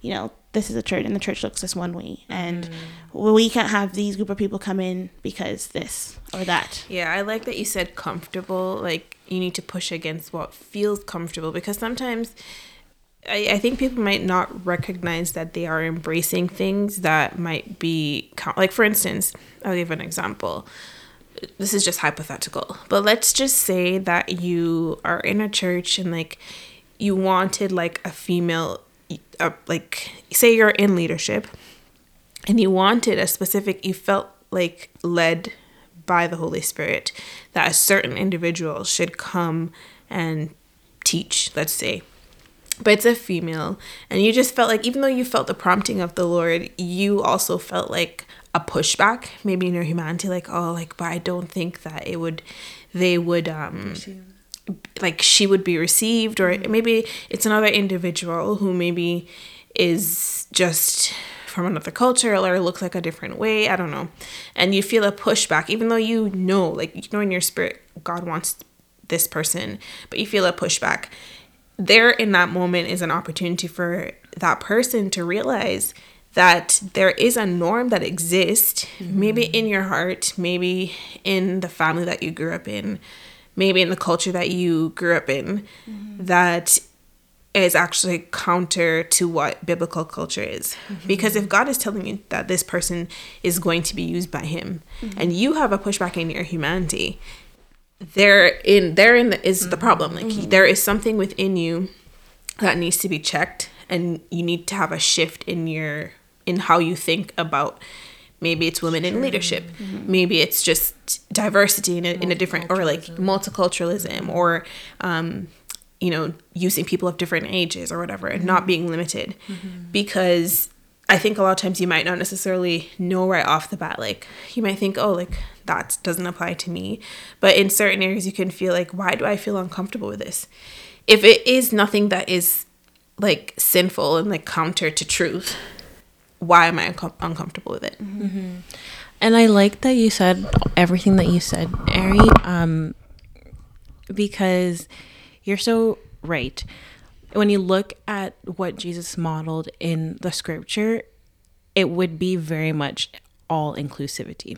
S2: you know this is a church and the church looks this one way and mm. we can't have these group of people come in because this or that.
S3: Yeah, I like that you said comfortable. Like you need to push against what feels comfortable because sometimes I, I think people might not recognize that they are embracing things that might be like for instance, I'll give an example. This is just hypothetical, but let's just say that you are in a church and like you wanted like a female, uh, like say you're in leadership and you wanted a specific you felt like led by the holy spirit that a certain individual should come and teach let's say but it's a female. And you just felt like even though you felt the prompting of the lord you also felt like a pushback maybe in your humanity like oh like but i don't think that it would they would um like she would be received. Or maybe it's another individual who maybe is just from another culture or looks like a different way. I don't know. And you feel a pushback even though you know like you know in your spirit god wants this person but you feel a pushback there in that moment is an opportunity for that person to realize that there is a norm that exists mm-hmm. maybe in your heart maybe in the family that you grew up in maybe in the culture that you grew up in mm-hmm. that is actually counter to what biblical culture is. Mm-hmm. Because if God is telling you that this person is going to be used by him and you have a pushback in your humanity, there in there therein is the mm-hmm. problem. Like mm-hmm. there is something within you that needs to be checked and you need to have a shift in your in how you think about maybe it's women in leadership. Mm-hmm. Maybe it's just diversity in a, in a different or like multiculturalism. or um you know using people of different ages or whatever and not being limited. Because i think a lot of times you might not necessarily know right off the bat like you might think oh like that doesn't apply to me but in certain areas you can feel like why do i feel uncomfortable with this if it is nothing that is like sinful and like counter to truth why am i uncom- uncomfortable with it
S1: And I like that you said everything that you said, Ari, um, because you're so right. When you look at what Jesus modeled in the scripture, it would be very much all inclusivity.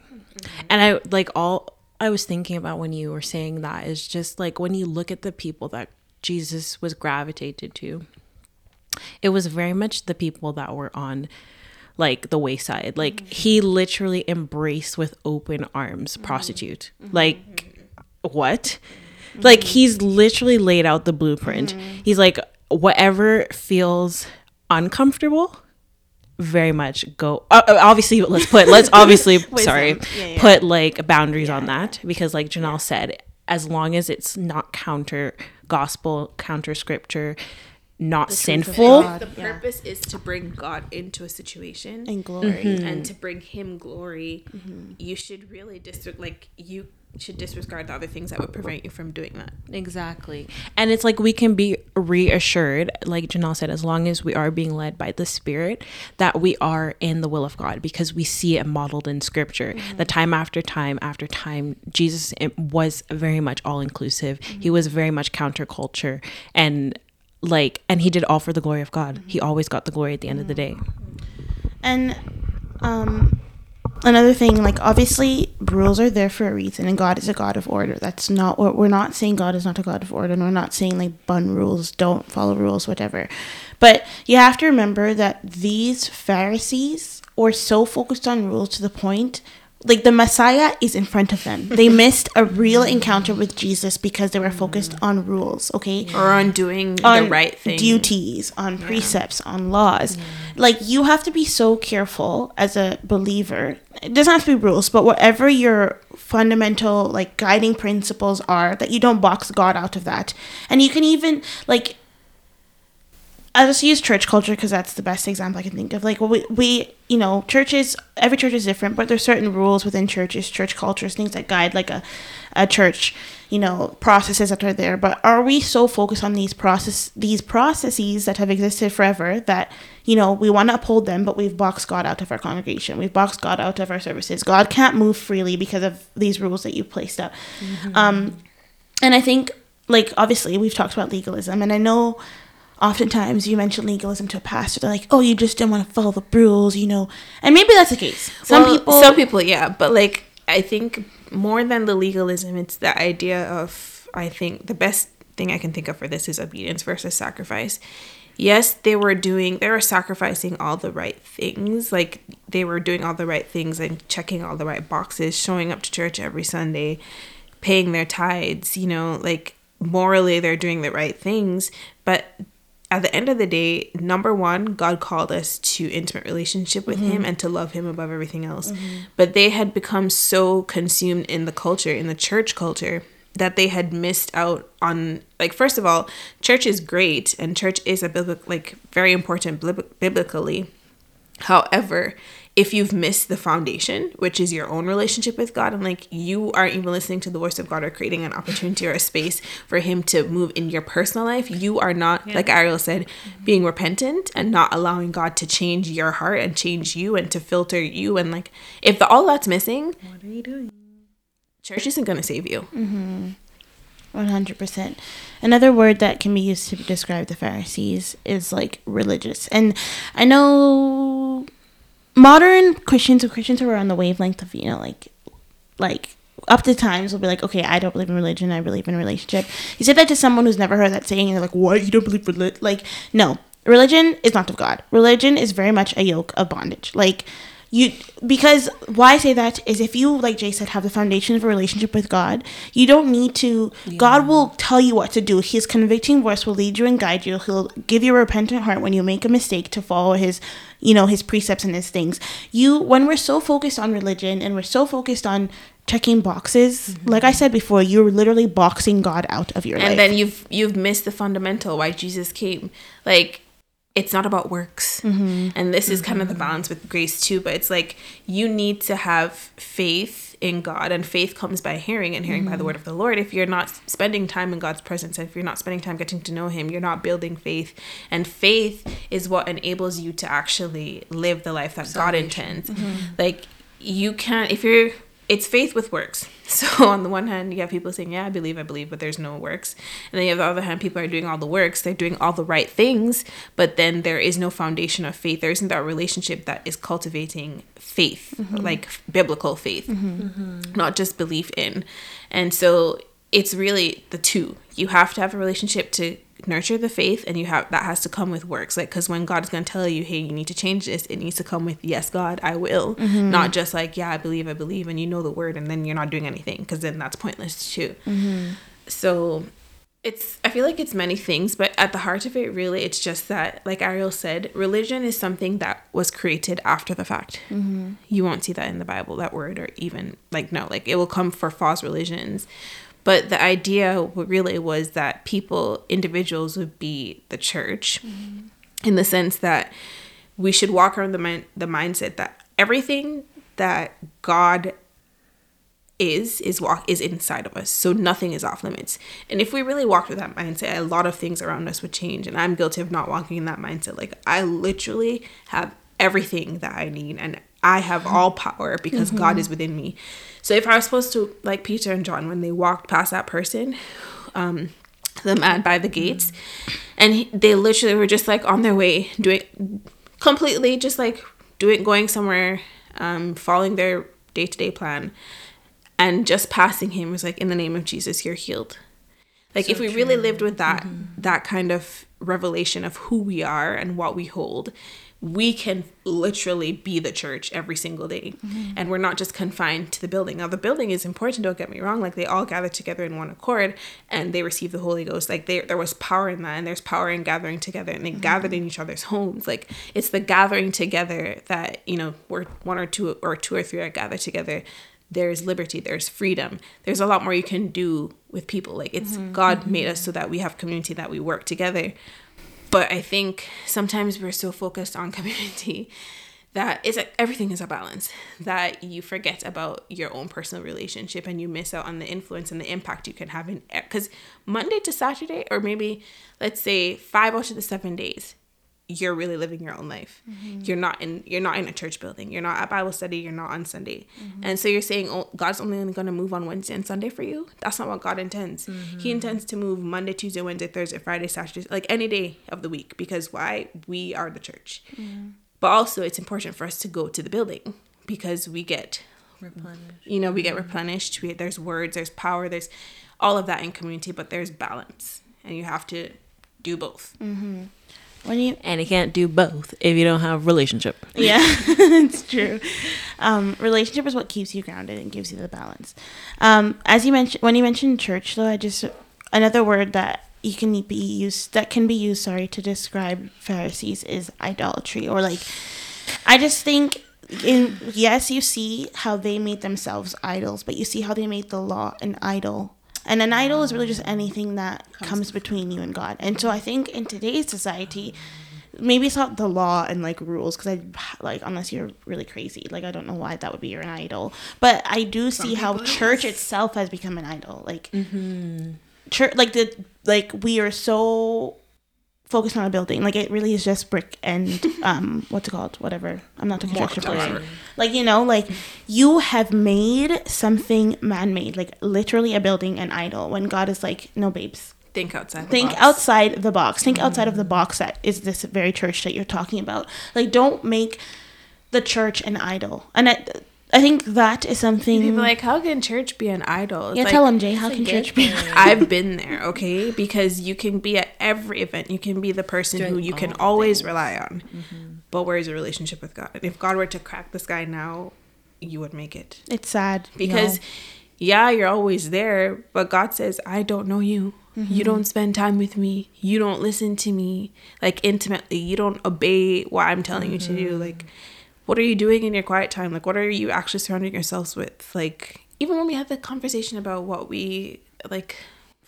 S1: And I like all I was thinking about when you were saying that is just like when you look at the people that Jesus was gravitated to, it was very much the people that were on like the wayside. Like mm-hmm. he literally embraced with open arms mm-hmm. prostitute. Mm-hmm. Like what? Like he's literally laid out the blueprint. He's like whatever feels uncomfortable very much go uh, uh, obviously let's put let's <laughs> obviously sorry
S2: Yeah, yeah.
S1: put like boundaries on that because like janelle said as long as it's not counter gospel counter scripture not sinful
S2: God.
S3: the
S2: Yeah.
S3: purpose is to bring god into a situation
S2: And glory.
S3: and to bring him glory you should really dis- like you should disregard the other things that would prevent you from doing that
S1: Exactly. And it's like we can be reassured, like Janelle said, as long as we are being led by the Spirit, that we are in the will of God because we see it modeled in Scripture. Mm-hmm. The time after time after time, Jesus was very much all inclusive. He mm-hmm. was very much counterculture and like, and he did all for the glory of God. He mm-hmm. always got the glory at the end of the day.
S2: And um, another thing, like obviously rules are there for a reason, and God is a God of order. That's not what we're not saying. God is not a God of order, and we're not saying like bun rules, don't follow rules, whatever. But you have to remember that these Pharisees were so focused on rules to the point. Like the Messiah is in front of them. <laughs> They missed a real encounter with Jesus because they were focused on rules, okay?
S3: or on doing
S2: on
S3: the right thing
S2: duties, on precepts, on laws. Like you have to be so careful as a believer. It doesn't have to be rules, but whatever your fundamental like guiding principles are, that you don't box God out of that. And you can even like I'll just use church culture because that's the best example I can think of. Like, we, we, you know, churches, every church is different, but there's certain rules within churches, church cultures, things that guide like a, a church, you know, processes that are there. But are we so focused on these process, these processes that have existed forever that, you know, we want to uphold them, but we've boxed God out of our congregation, we've boxed God out of our services. God can't move freely because of these rules that you've placed up. Um, and I think, like, obviously, we've talked about legalism, and I know oftentimes you mention legalism to a pastor, they're like, "Oh, you just didn't want to follow the rules," you know, and maybe that's the case. Some
S3: Well,
S2: people,
S3: some people yeah but like i think more than the legalism it's the idea of i think the best thing i can think of for this is obedience versus sacrifice. Yes they were doing they were sacrificing all the right things like they were doing all the right things and checking all the right boxes showing up to church every sunday paying their tithes you know like morally they're doing the right things but at the end of the day number one god called us to intimate relationship with him mm-hmm. and to love him above everything else. Mm-hmm. But they had become so consumed in the culture in the church culture that they had missed out on like first of all church is great and church is a biblical like very important bib- biblically. However, if you've missed the foundation, which is your own relationship with God, and like you aren't even listening to the voice of God or creating an opportunity or a space for Him to move in your personal life, you are not, like Ariel said, being repentant and not allowing God to change your heart and change you and to filter you. And like, if the, all that's missing,
S1: What are you doing?
S3: church isn't going to save you. Mm-hmm.
S2: one hundred percent. Another word that can be used to describe the Pharisees is like religious, and I know modern Christians or Christians who are on the wavelength of you know like like up to times will be like, okay, I don't believe in religion. I believe in relationship. You say that to someone who's never heard that saying, and they're like, what? You don't believe religion? Like, no, religion is not of God. Religion is very much a yoke of bondage. Like, you because why I say that is if you like Jay said have the foundation of a relationship with God, you don't need to. God will tell you what to do. His convicting voice will lead you and guide you. He'll give you a repentant heart when you make a mistake to follow His, you know, His precepts and His things. You when we're so focused on religion and we're so focused on checking boxes, mm-hmm. like I said before, you're literally boxing God out of your
S3: and
S2: life.
S3: And then you've you've missed the fundamental why Jesus came. Like it's not about works.
S2: Mm-hmm.
S3: And this is kind of the balance with grace too, but it's like you need to have faith in God and faith comes by hearing and hearing by
S2: Mm-hmm.
S3: the word of the Lord. If you're not spending time in God's presence, if you're not spending time getting to know him, you're not building faith. And faith is what enables you to actually live the life that God intends.
S2: Mm-hmm.
S3: Like you can't if you're it's faith with works. <laughs> So on the one hand, you have people saying, "Yeah, I believe, I believe," but there's no works, and then you have the other hand, people are doing all the works. They're doing all the right things, but then there is no foundation of faith. There isn't that relationship that is cultivating faith, mm-hmm. like biblical faith, mm-hmm. Mm-hmm. not just belief in. And so it's really the two. You have to have a relationship to nurture the faith and you have that has to come with works. Like because when god is going to tell you hey you need to change this it needs to come with yes god i will. Mm-hmm. Not just like yeah i believe i believe and you know the word and then you're not doing anything because then that's pointless too. Mm-hmm. So it's i feel like it's many things but at the heart of it really it's just that like ariel said religion is something that was created after the fact. Mm-hmm. You won't see that in the bible that word or even like no like it will come for false religions but the idea really was that people individuals would be the church mm-hmm. in the sense that we should walk around the mind, the mindset that everything that god is is walk is inside of us. So nothing is off limits. And if we really walked with that mindset a lot of things around us would change. And i'm guilty of not walking in that mindset. Like i literally have everything that i need and i have all power because god is within me. So if i was supposed to like peter and john when they walked past that person um the man by the gates and he, they literally were just like on their way doing completely just like doing going somewhere um following their day-to-day plan and just passing him was like in the name of jesus you're healed like if we really lived with that mm-hmm. that kind of revelation of who we are and what we hold we can literally be the church every single day. Mm-hmm. And we're not just confined to the building. Now the building is important don't get me wrong. Like they all gather together in one accord and they receive the holy ghost. Like they, there was power in that and there's power in gathering together and they mm-hmm. gathered in each other's homes. Like it's the gathering together that you know where one or two or two or three are gathered together there's liberty there's freedom. There's a lot more you can do with people. Like it's mm-hmm. god mm-hmm. made us so that we have community that we work together. But i think sometimes we're so focused on <laughs> community that it's like everything is a balance. That you forget about your own personal relationship and you miss out on the influence and the impact you can have in because monday to saturday or maybe let's say five out of the seven days you're really living your own life. Mm-hmm. You're not in you're not in a church building. You're not at Bible study. You're not on Sunday. Mm-hmm. And so you're saying oh, God's only going to move on Wednesday and Sunday for you. That's not what God intends. He mm-hmm. intends to move Monday, Tuesday, Wednesday, Thursday, Friday, Saturday, like any day of the week. Because why? We are the church. But also, it's important for us to go to the building because we get replenished. you know we get replenished. We, there's words. There's power. There's all of that in community. But there's balance, and you have to do both.
S2: When you
S1: And you can't do both if you don't have a relationship.
S2: Yeah, <laughs> <laughs> it's true. Um, relationship is what keeps you grounded and gives you the balance. Um, as you mentioned, when you mentioned church, though, I just another word that you can be used that can be used, sorry, to describe Pharisees is idolatry, or like, I just think. In yes, you see how they made themselves idols, but you see how they made the law an idol. And an idol is really just anything that comes between you and God. And so I think in today's society, maybe it's not the law and like rules because I like unless you're really crazy like I don't know why that would be your idol. But I do see how church itself has become an idol. Like church like the like we are so focused on a building. Like it really is just brick and <laughs> um what's it called? Whatever. I'm not a construction person. like you know like you have made something man-made like literally a building an idol when God is like no babes.
S3: Think outside. The
S2: think
S3: box.
S2: outside the box. Think outside of the box that is this very church that you're talking about. Like don't make the church an idol. And I, I think that is something.
S3: People like, how can church be an idol? It's
S2: yeah,
S3: like,
S2: tell them, Jay. How can church
S1: good
S2: be?
S1: point. <laughs>
S3: I've been there, okay? Because you can be at every event. You can be the person who you can always
S1: things.
S3: rely on. Mm-hmm. But where's your relationship with God? And if God were to crack the sky now, you would make it.
S2: It's sad
S3: Because,
S2: No.
S3: yeah, you're always there, but God says, I don't know you. You mm-hmm. don't spend time with me. You don't listen to me like intimately. You don't obey what I'm telling you to do. Mm-hmm. Like, what are you doing in your quiet time? Like, what are you actually surrounding yourselves with? Like, even when we have the conversation about what we like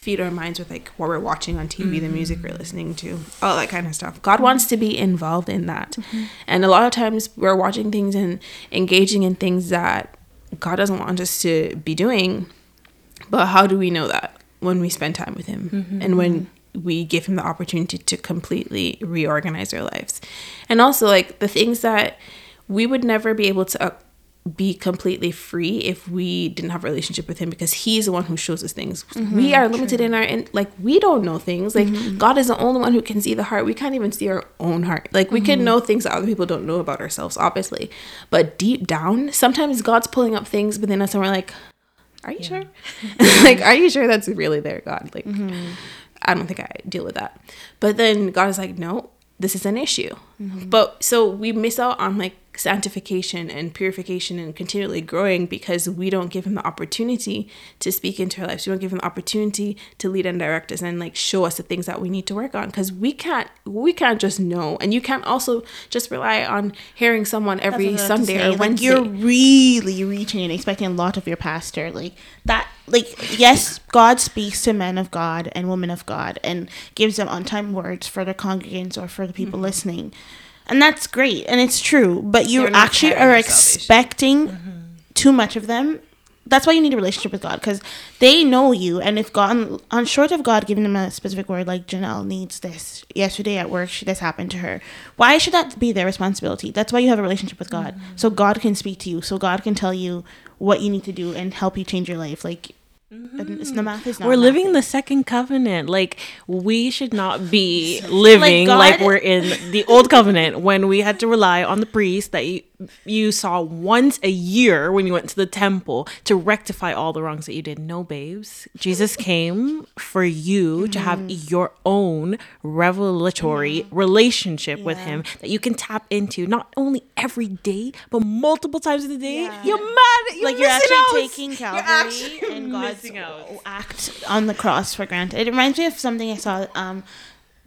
S3: feed our minds with, like what we're watching on TV, the mm-hmm. music we're listening to, all that kind of stuff. God wants to be involved in that. Mm-hmm. And a lot of times we're watching things and engaging in things that God doesn't want us to be doing. But how do we know that? When we spend time with Him mm-hmm. and when we give Him the opportunity to completely reorganize our lives. And also, like the things that we would never be able to uh, be completely free if we didn't have a relationship with Him because He's the one who shows us things. we mm-hmm. are limited in our, in, like, we don't know things. Like, mm-hmm. God is the only one who can see the heart. We can't even see our own heart. Like, we can mm-hmm. know things that other people don't know about ourselves, obviously. But deep down, sometimes God's pulling up things within us and we're like, are you sure? <laughs> like, are you sure that's really there, God? Like, I don't think I deal with that. But then God is like, no, this is an issue. But so we miss out on like sanctification and purification and continually growing because we don't give him the opportunity to speak into our lives. We don't give him the opportunity to lead and direct us and like show us the things that we need to work on because we can't we can't just know and you can't also just rely on hearing someone every
S2: That's what I was
S3: Sunday or. Wednesday.
S2: You're really reaching and expecting a lot of your pastor. Like that. Like yes, God speaks to men of God and women of God and gives them on time words for their congregants or for the people mm-hmm. listening, and that's great and it's true. But you
S3: They're
S2: actually are expecting too much of them. That's why you need a relationship with God because they know you. And if God, on short of God giving them a specific word, like Janelle needs this yesterday at work, she, this happened to her. Why should that be their responsibility? That's why you have a relationship with God,
S3: Mm-hmm.
S2: so God can speak to you, so God can tell you what you need to do and help you change your life. Like, Mm-hmm. and it's, the math is not.
S1: We're living
S2: mathing.
S1: the second covenant. Like we should not be <laughs> living like,
S2: God-
S1: we're in the old covenant when we had to rely on the priest that you you saw once a year when you went to the temple to rectify all the wrongs that you did. No, babes. Jesus <laughs> came for you to have mm-hmm. your own revelatory relationship with him that you can tap into not only every day but multiple times in the day.
S2: Yeah.
S1: You're mad. You're
S2: like you're actually
S1: out.
S2: taking
S1: You're
S2: Calvary
S1: actually
S2: and God's
S1: missing out.
S2: act on the cross for granted. It reminds me of something I saw um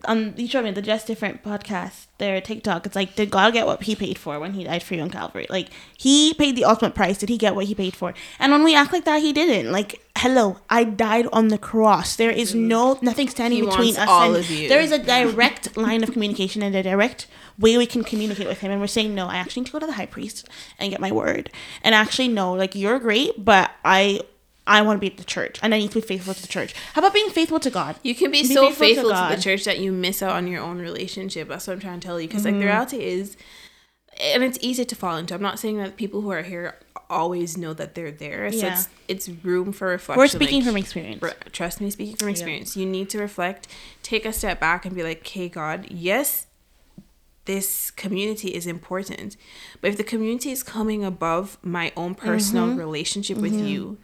S2: on you showed me the Just Different podcast, their TikTok. It's like, did God get what he paid for when he died for you on Calvary? Like he paid the ultimate price. Did he get what he paid for? And when we act like that, he didn't. Like, hello, I died on the cross. There is no nothing standing
S3: He
S2: between us
S3: all
S2: and
S3: of you.
S2: there is a direct <laughs> line of communication and a direct way we can communicate with him and we're saying no i actually need to go to the high priest and get my word and actually no like you're great but i i want to be at the church and i need to be faithful to the church how about being faithful to god
S3: You can be,
S2: Be
S3: so
S2: faithful to
S3: faithful to,
S2: God.
S3: the church that you miss out on your own relationship. That's what I'm trying to tell you. Because like
S2: Mm-hmm.
S3: the reality is, and it's easy to fall into. I'm not saying that people who are here always know that they're there. So
S2: Yeah.
S3: it's it's room for reflection.
S2: we're speaking
S3: like,
S2: from experience
S3: re- trust me, speaking from experience, you need to reflect, take a step back, and be like, "Okay, God, yes." This community is important, but if the community is coming above my own personal
S2: Mm-hmm.
S3: relationship with you,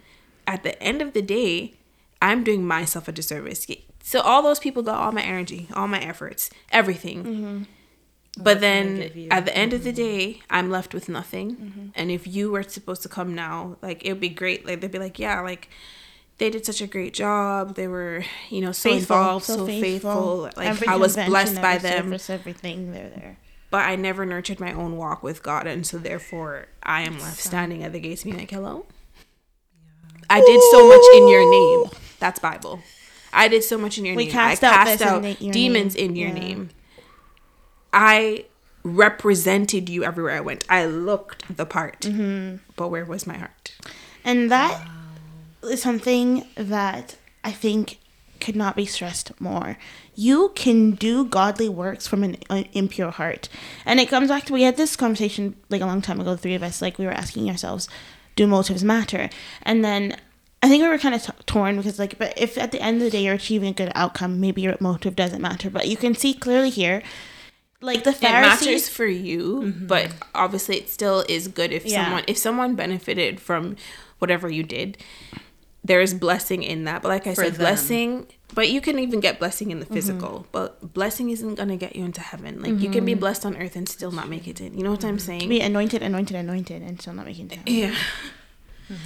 S3: at the end of the day, I'm doing myself a disservice. So all those people got all my energy, all my efforts, everything.
S2: Mm-hmm.
S3: But
S1: What can I
S3: then at the end of the day, I'm left with nothing.
S2: Mm-hmm.
S3: And if you were supposed to come now, like it would be great. Like they'd be like, yeah, like they did such a great job. They were, you know, so involved, so, faithful. Like
S2: Every
S3: I was blessed by them,
S2: service, everything they're there
S3: but I never nurtured my own walk with God, and so therefore I am left standing at the gates, being like, "Hello." I did so much in your name. That's Bible. I did so much in your
S2: We
S3: name.
S2: cast
S3: I
S2: out
S3: cast
S2: this in
S3: out demons
S2: name.
S3: in your
S2: Yeah.
S3: name. I represented you everywhere I went. I looked the part,
S2: Mm-hmm.
S3: but where was my heart?
S2: And that is something that I think could not be stressed more. You can do godly works from an uh, impure heart. And it comes back to we had this conversation like a long time ago, the three of us, like we were asking ourselves, do motives matter? And then I think we were kind of t- torn because, like, but if at the end of the day you're achieving a good outcome, maybe your motive doesn't matter. But you can see clearly here like the
S3: it
S2: Pharisees.
S3: matters for you, mm-hmm. but obviously it still is good if
S2: Yeah.
S3: someone if someone benefited from whatever you did. There is blessing in that, but like I
S1: For
S3: said,
S1: them.
S3: blessing. But you can even get blessing in the mm-hmm. physical, but blessing isn't gonna get you into heaven. Like you can be mm-hmm. blessed on earth and still not make it in. You know what I'm mm-hmm. saying?
S2: be anointed, anointed, anointed, and still not making it.
S3: Yeah.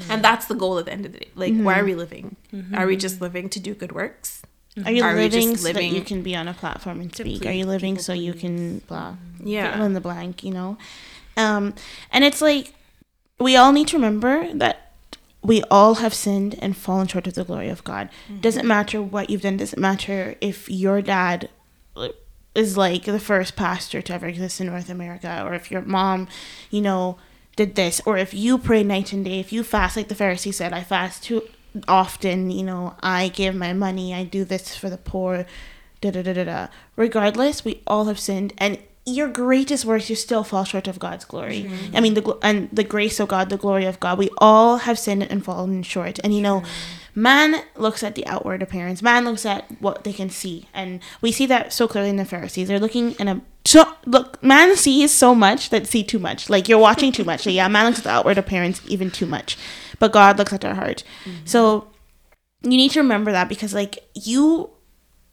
S3: And that's the goal at the end of the day. Like, why are we living? Are we just living to do good works?
S2: Are you
S3: Are
S2: living
S3: just
S2: so that you can be on a platform and speak? Are you living so you can blah?
S3: Yeah.
S2: fill in the blank, you know. Um, and it's like we all need to remember that we all have sinned and fallen short of the glory of God. Mm-hmm. Doesn't matter what you've done. Doesn't matter if your dad is like the first pastor to ever exist in North America, or if your mom, you know, did this, or if you pray night and day, if you fast like the Pharisee said, I fast too often, you know, I give my money, I do this for the poor, da da da da da. Regardless, we all have sinned, and your greatest works, you still fall short of God's glory. I mean, the and the grace of God, the glory of God. We all have sinned and fallen short, and you know. Man looks at the outward appearance. Man looks at what they can see, and we see that so clearly in the Pharisees. They're looking in a so look. Man sees so much that see too much. Like you're watching too much. So yeah, man looks at the outward appearance even too much, but God looks at our heart. Mm-hmm. So you need to remember that because like you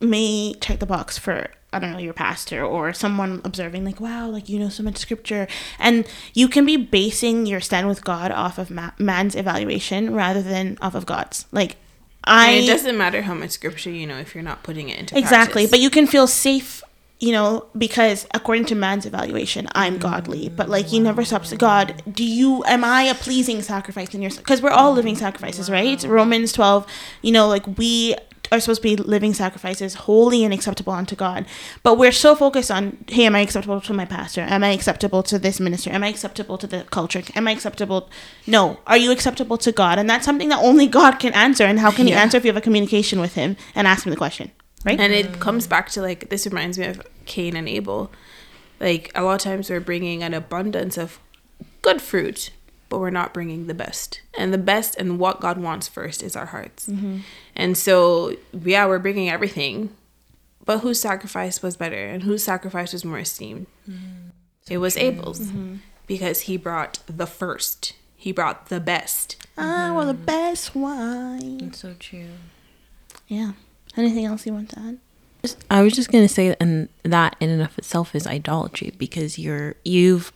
S2: may check the box for I don't know your pastor or someone observing like wow like you know so much scripture. And you can be basing your stand with God off of ma- man's evaluation rather than off of God's. Like I
S3: And it doesn't matter how much scripture you know if you're not putting it into practice.
S2: exactly
S3: practice.
S2: but you can feel safe you know because according to man's evaluation i'm godly. Mm. But like you never stops to god do you am i a pleasing sacrifice in your because we're all living sacrifices right? Romans 12 you know like we are supposed to be living sacrifices holy and acceptable unto god. But we're so focused on hey am i acceptable to my pastor? Am i acceptable to this minister? Am i acceptable to the culture? Am i acceptable? No. Are you acceptable to god? And that's something that only god can answer. And how can he
S3: Yeah.
S2: answer if you have a communication with him and ask him the question? Right?
S3: And it comes back to like this reminds me of Cain and Abel. Like a lot of times we're bringing an abundance of good fruit, but we're not bringing the best. And the best and what God wants first is our hearts. Mm-hmm. And so yeah, we're bringing everything, but whose sacrifice was better and whose sacrifice was more esteemed? Mm-hmm. it was Abel's mm-hmm. because he brought the first. He brought the best.
S2: Ah, well, the best wine.
S1: It's so true.
S2: Yeah. Anything else you want to add?
S1: I was just gonna say, and that in and of itself is idolatry because you're you've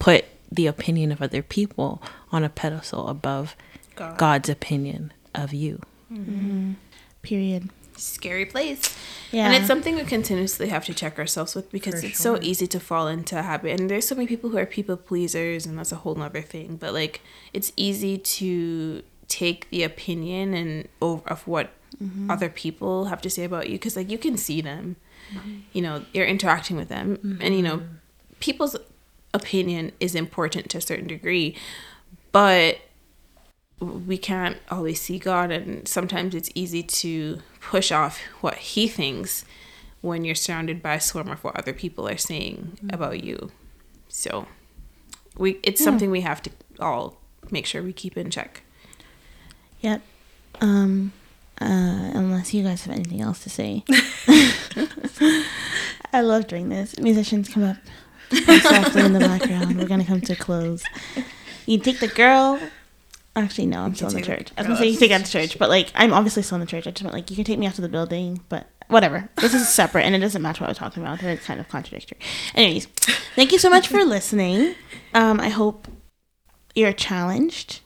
S1: put the opinion of other people on a pedestal above
S3: God.
S1: God's opinion of you. Mm-hmm.
S2: Period.
S3: Scary place.
S2: Yeah.
S3: And it's something we continuously have to check ourselves with because
S1: For
S3: it's so easy to fall into a habit. And there's so many people who are people pleasers, and that's a whole nother thing. But like, it's easy to take the opinion and of of what mm-hmm. other people have to say about you because like you can see them, mm-hmm. you know, you're interacting with them, and you know, people's opinion is important to a certain degree, but we can't always see God, and sometimes it's easy to push off what He thinks when you're surrounded by a swarm of what other people are saying about you. So, we it's something we have to all make sure we keep in check.
S2: Yep. Um, uh, unless you guys have anything else to say. <laughs> <laughs> I love doing this. Musicians come up softly in the background. We're gonna come to a close. You take the girl. Actually, no, I'm still in the church. I was gonna say you take out the church, but like I'm obviously still in the church. I just meant like you can take me out to the building, but whatever. This is separate, and it doesn't match what we're talking about. It's kind of contradictory. Anyways, thank you so much for listening. Um, I hope you're challenged,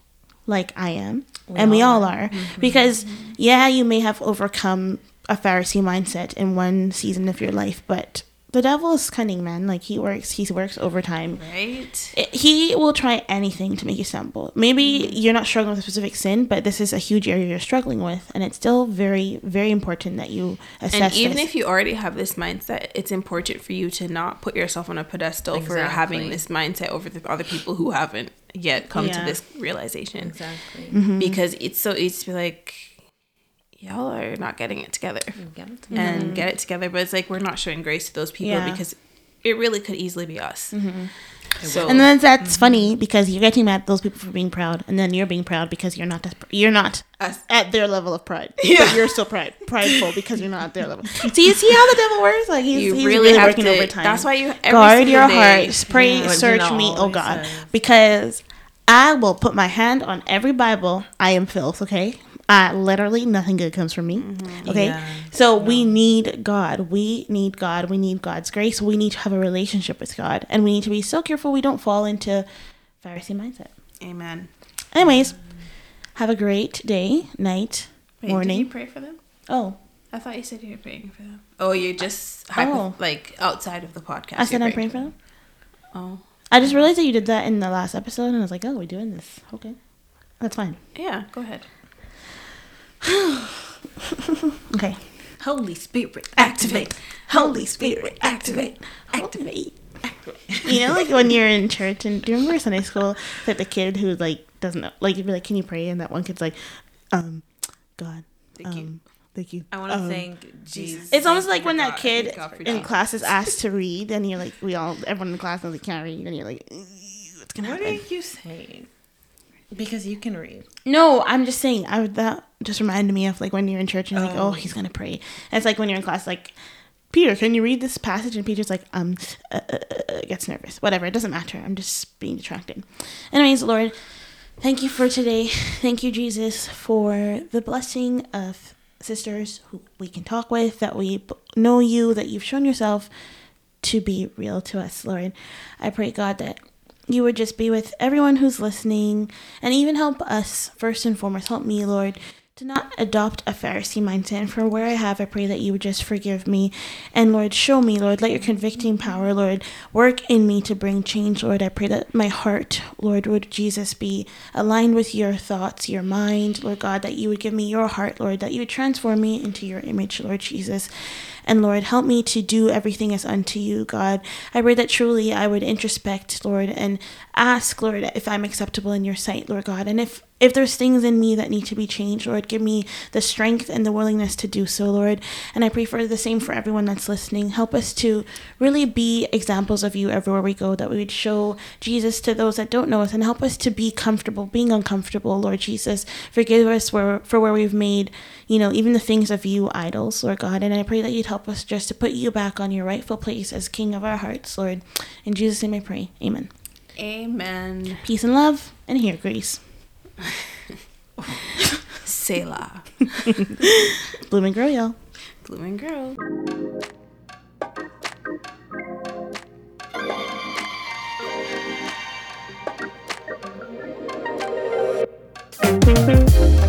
S2: like I am, and we all are, because yeah, you may have overcome a Pharisee mindset in one season of your life, but the devil is cunning, man. Like he works, he works overtime.
S3: Right?
S2: It- he will try anything to make you stumble. Maybe you're not struggling with a specific sin, but this is a huge area you're struggling with, and it's still very, very important that you assess.
S3: And even
S2: this.
S3: if you already have this mindset, it's important for you to not put yourself on a pedestal for having this mindset over the other people who haven't yet come to this realization.
S1: Exactly.
S2: Mm-hmm.
S3: Because it's so easy to be like, y'all are not getting it together. and mm-hmm. get it together. But it's like we're not showing grace to those people
S2: Yeah.
S3: because it really could easily be us. Mm-hmm. So
S2: And then that's funny because you're getting mad at those people for being proud, and then you're being proud because you're not as- you're not
S3: Us.
S2: at their level of pride.
S3: Yeah.
S2: But you're still pride prideful because you're not at their level. <laughs> So you see how the devil works? Like he's,
S3: you
S2: he's
S3: really,
S2: really,
S3: have
S2: working
S3: to.
S2: overtime.
S3: That's why you every
S2: guard your
S3: day-
S2: hearts. Pray,
S1: Yeah. What
S2: search
S1: Gina
S2: me, oh God,
S1: says.
S2: because I will put my hand on every Bible. I am filth. Okay. Uh, literally, nothing good comes from me. Okay,
S1: Yeah.
S2: so we need God. We need God. We need God's grace. We need to have a relationship with God, and we need to be so careful we don't fall into Pharisee mindset.
S3: Amen.
S2: Anyways, have a great day, night,
S3: Wait,
S2: morning.
S3: Did you pray for them?
S2: oh,
S3: I thought you said you were praying for them. Oh, you're just hypo-
S2: Oh.
S3: like outside of the podcast.
S2: I said I'm praying for them.
S3: Oh,
S2: I just realized that you did that in the last episode, and I was like, oh, we're doing this. Okay, that's fine.
S3: yeah. Go ahead. <sighs>
S2: Okay.
S1: Holy Spirit,
S3: Activate. Holy Spirit, activate.
S2: Activate. activate. You know, like when you're in church, and do you remember Sunday school? Like the kid who like doesn't know, like you'd be like, "Can you pray?" And that one kid's like, "Um, God,
S3: Thank
S2: um,
S3: you.
S2: thank you."
S1: I want to
S2: um,
S1: thank Jesus.
S2: It's almost like when
S3: for
S2: that kid
S3: God
S2: in class is asked to read, and you're like, we all, everyone in the class knows they can't read, and you're like, what's gonna
S1: What
S2: happen?
S1: are you saying? Because you can read.
S2: No, I'm just saying. I would that just reminded me of like when you're in church and you're like,
S1: Oh.
S2: oh, he's gonna pray. And it's like when you're in class, like, Peter, can you read this passage? And Peter's like, um, uh, uh, uh, gets nervous. Whatever, it doesn't matter. I'm just being distracted. Anyways, Lord, thank you for today. Thank you, Jesus, for the blessing of sisters who we can talk with, that we know you, that you've shown yourself to be real to us, Lord. I pray, God, that you would just be with everyone who's listening and even help us, first and foremost. Help me, Lord, to not adopt a Pharisee mindset. And for where I have, I pray that you would just forgive me. And Lord, show me, Lord, let your convicting power, Lord, work in me to bring change, Lord. I pray that my heart, Lord, would Jesus be aligned with your thoughts, your mind, Lord God, that you would give me your heart, Lord, that you would transform me into your image, Lord Jesus. And Lord, help me to do everything as unto you, God. I pray that truly I would introspect, Lord, and ask, Lord, if I'm acceptable in your sight, Lord God. And if if there's things in me that need to be changed, Lord, give me the strength and the willingness to do so, Lord. And I pray for the same for everyone that's listening. Help us to really be examples of you everywhere we go, that we would show Jesus to those that don't know us, and help us to be comfortable, being uncomfortable, Lord Jesus. Forgive us where, for where we've made, you know, even the things of you idols, Lord God. And I pray that you'd help us just to put you back on your rightful place as King of our hearts, Lord. In Jesus' name I pray. Amen.
S3: Amen.
S2: Peace and love, and here, grace.
S3: Selah.
S2: Bloom and grow, y'all.
S3: Blooming girl.
S2: Thank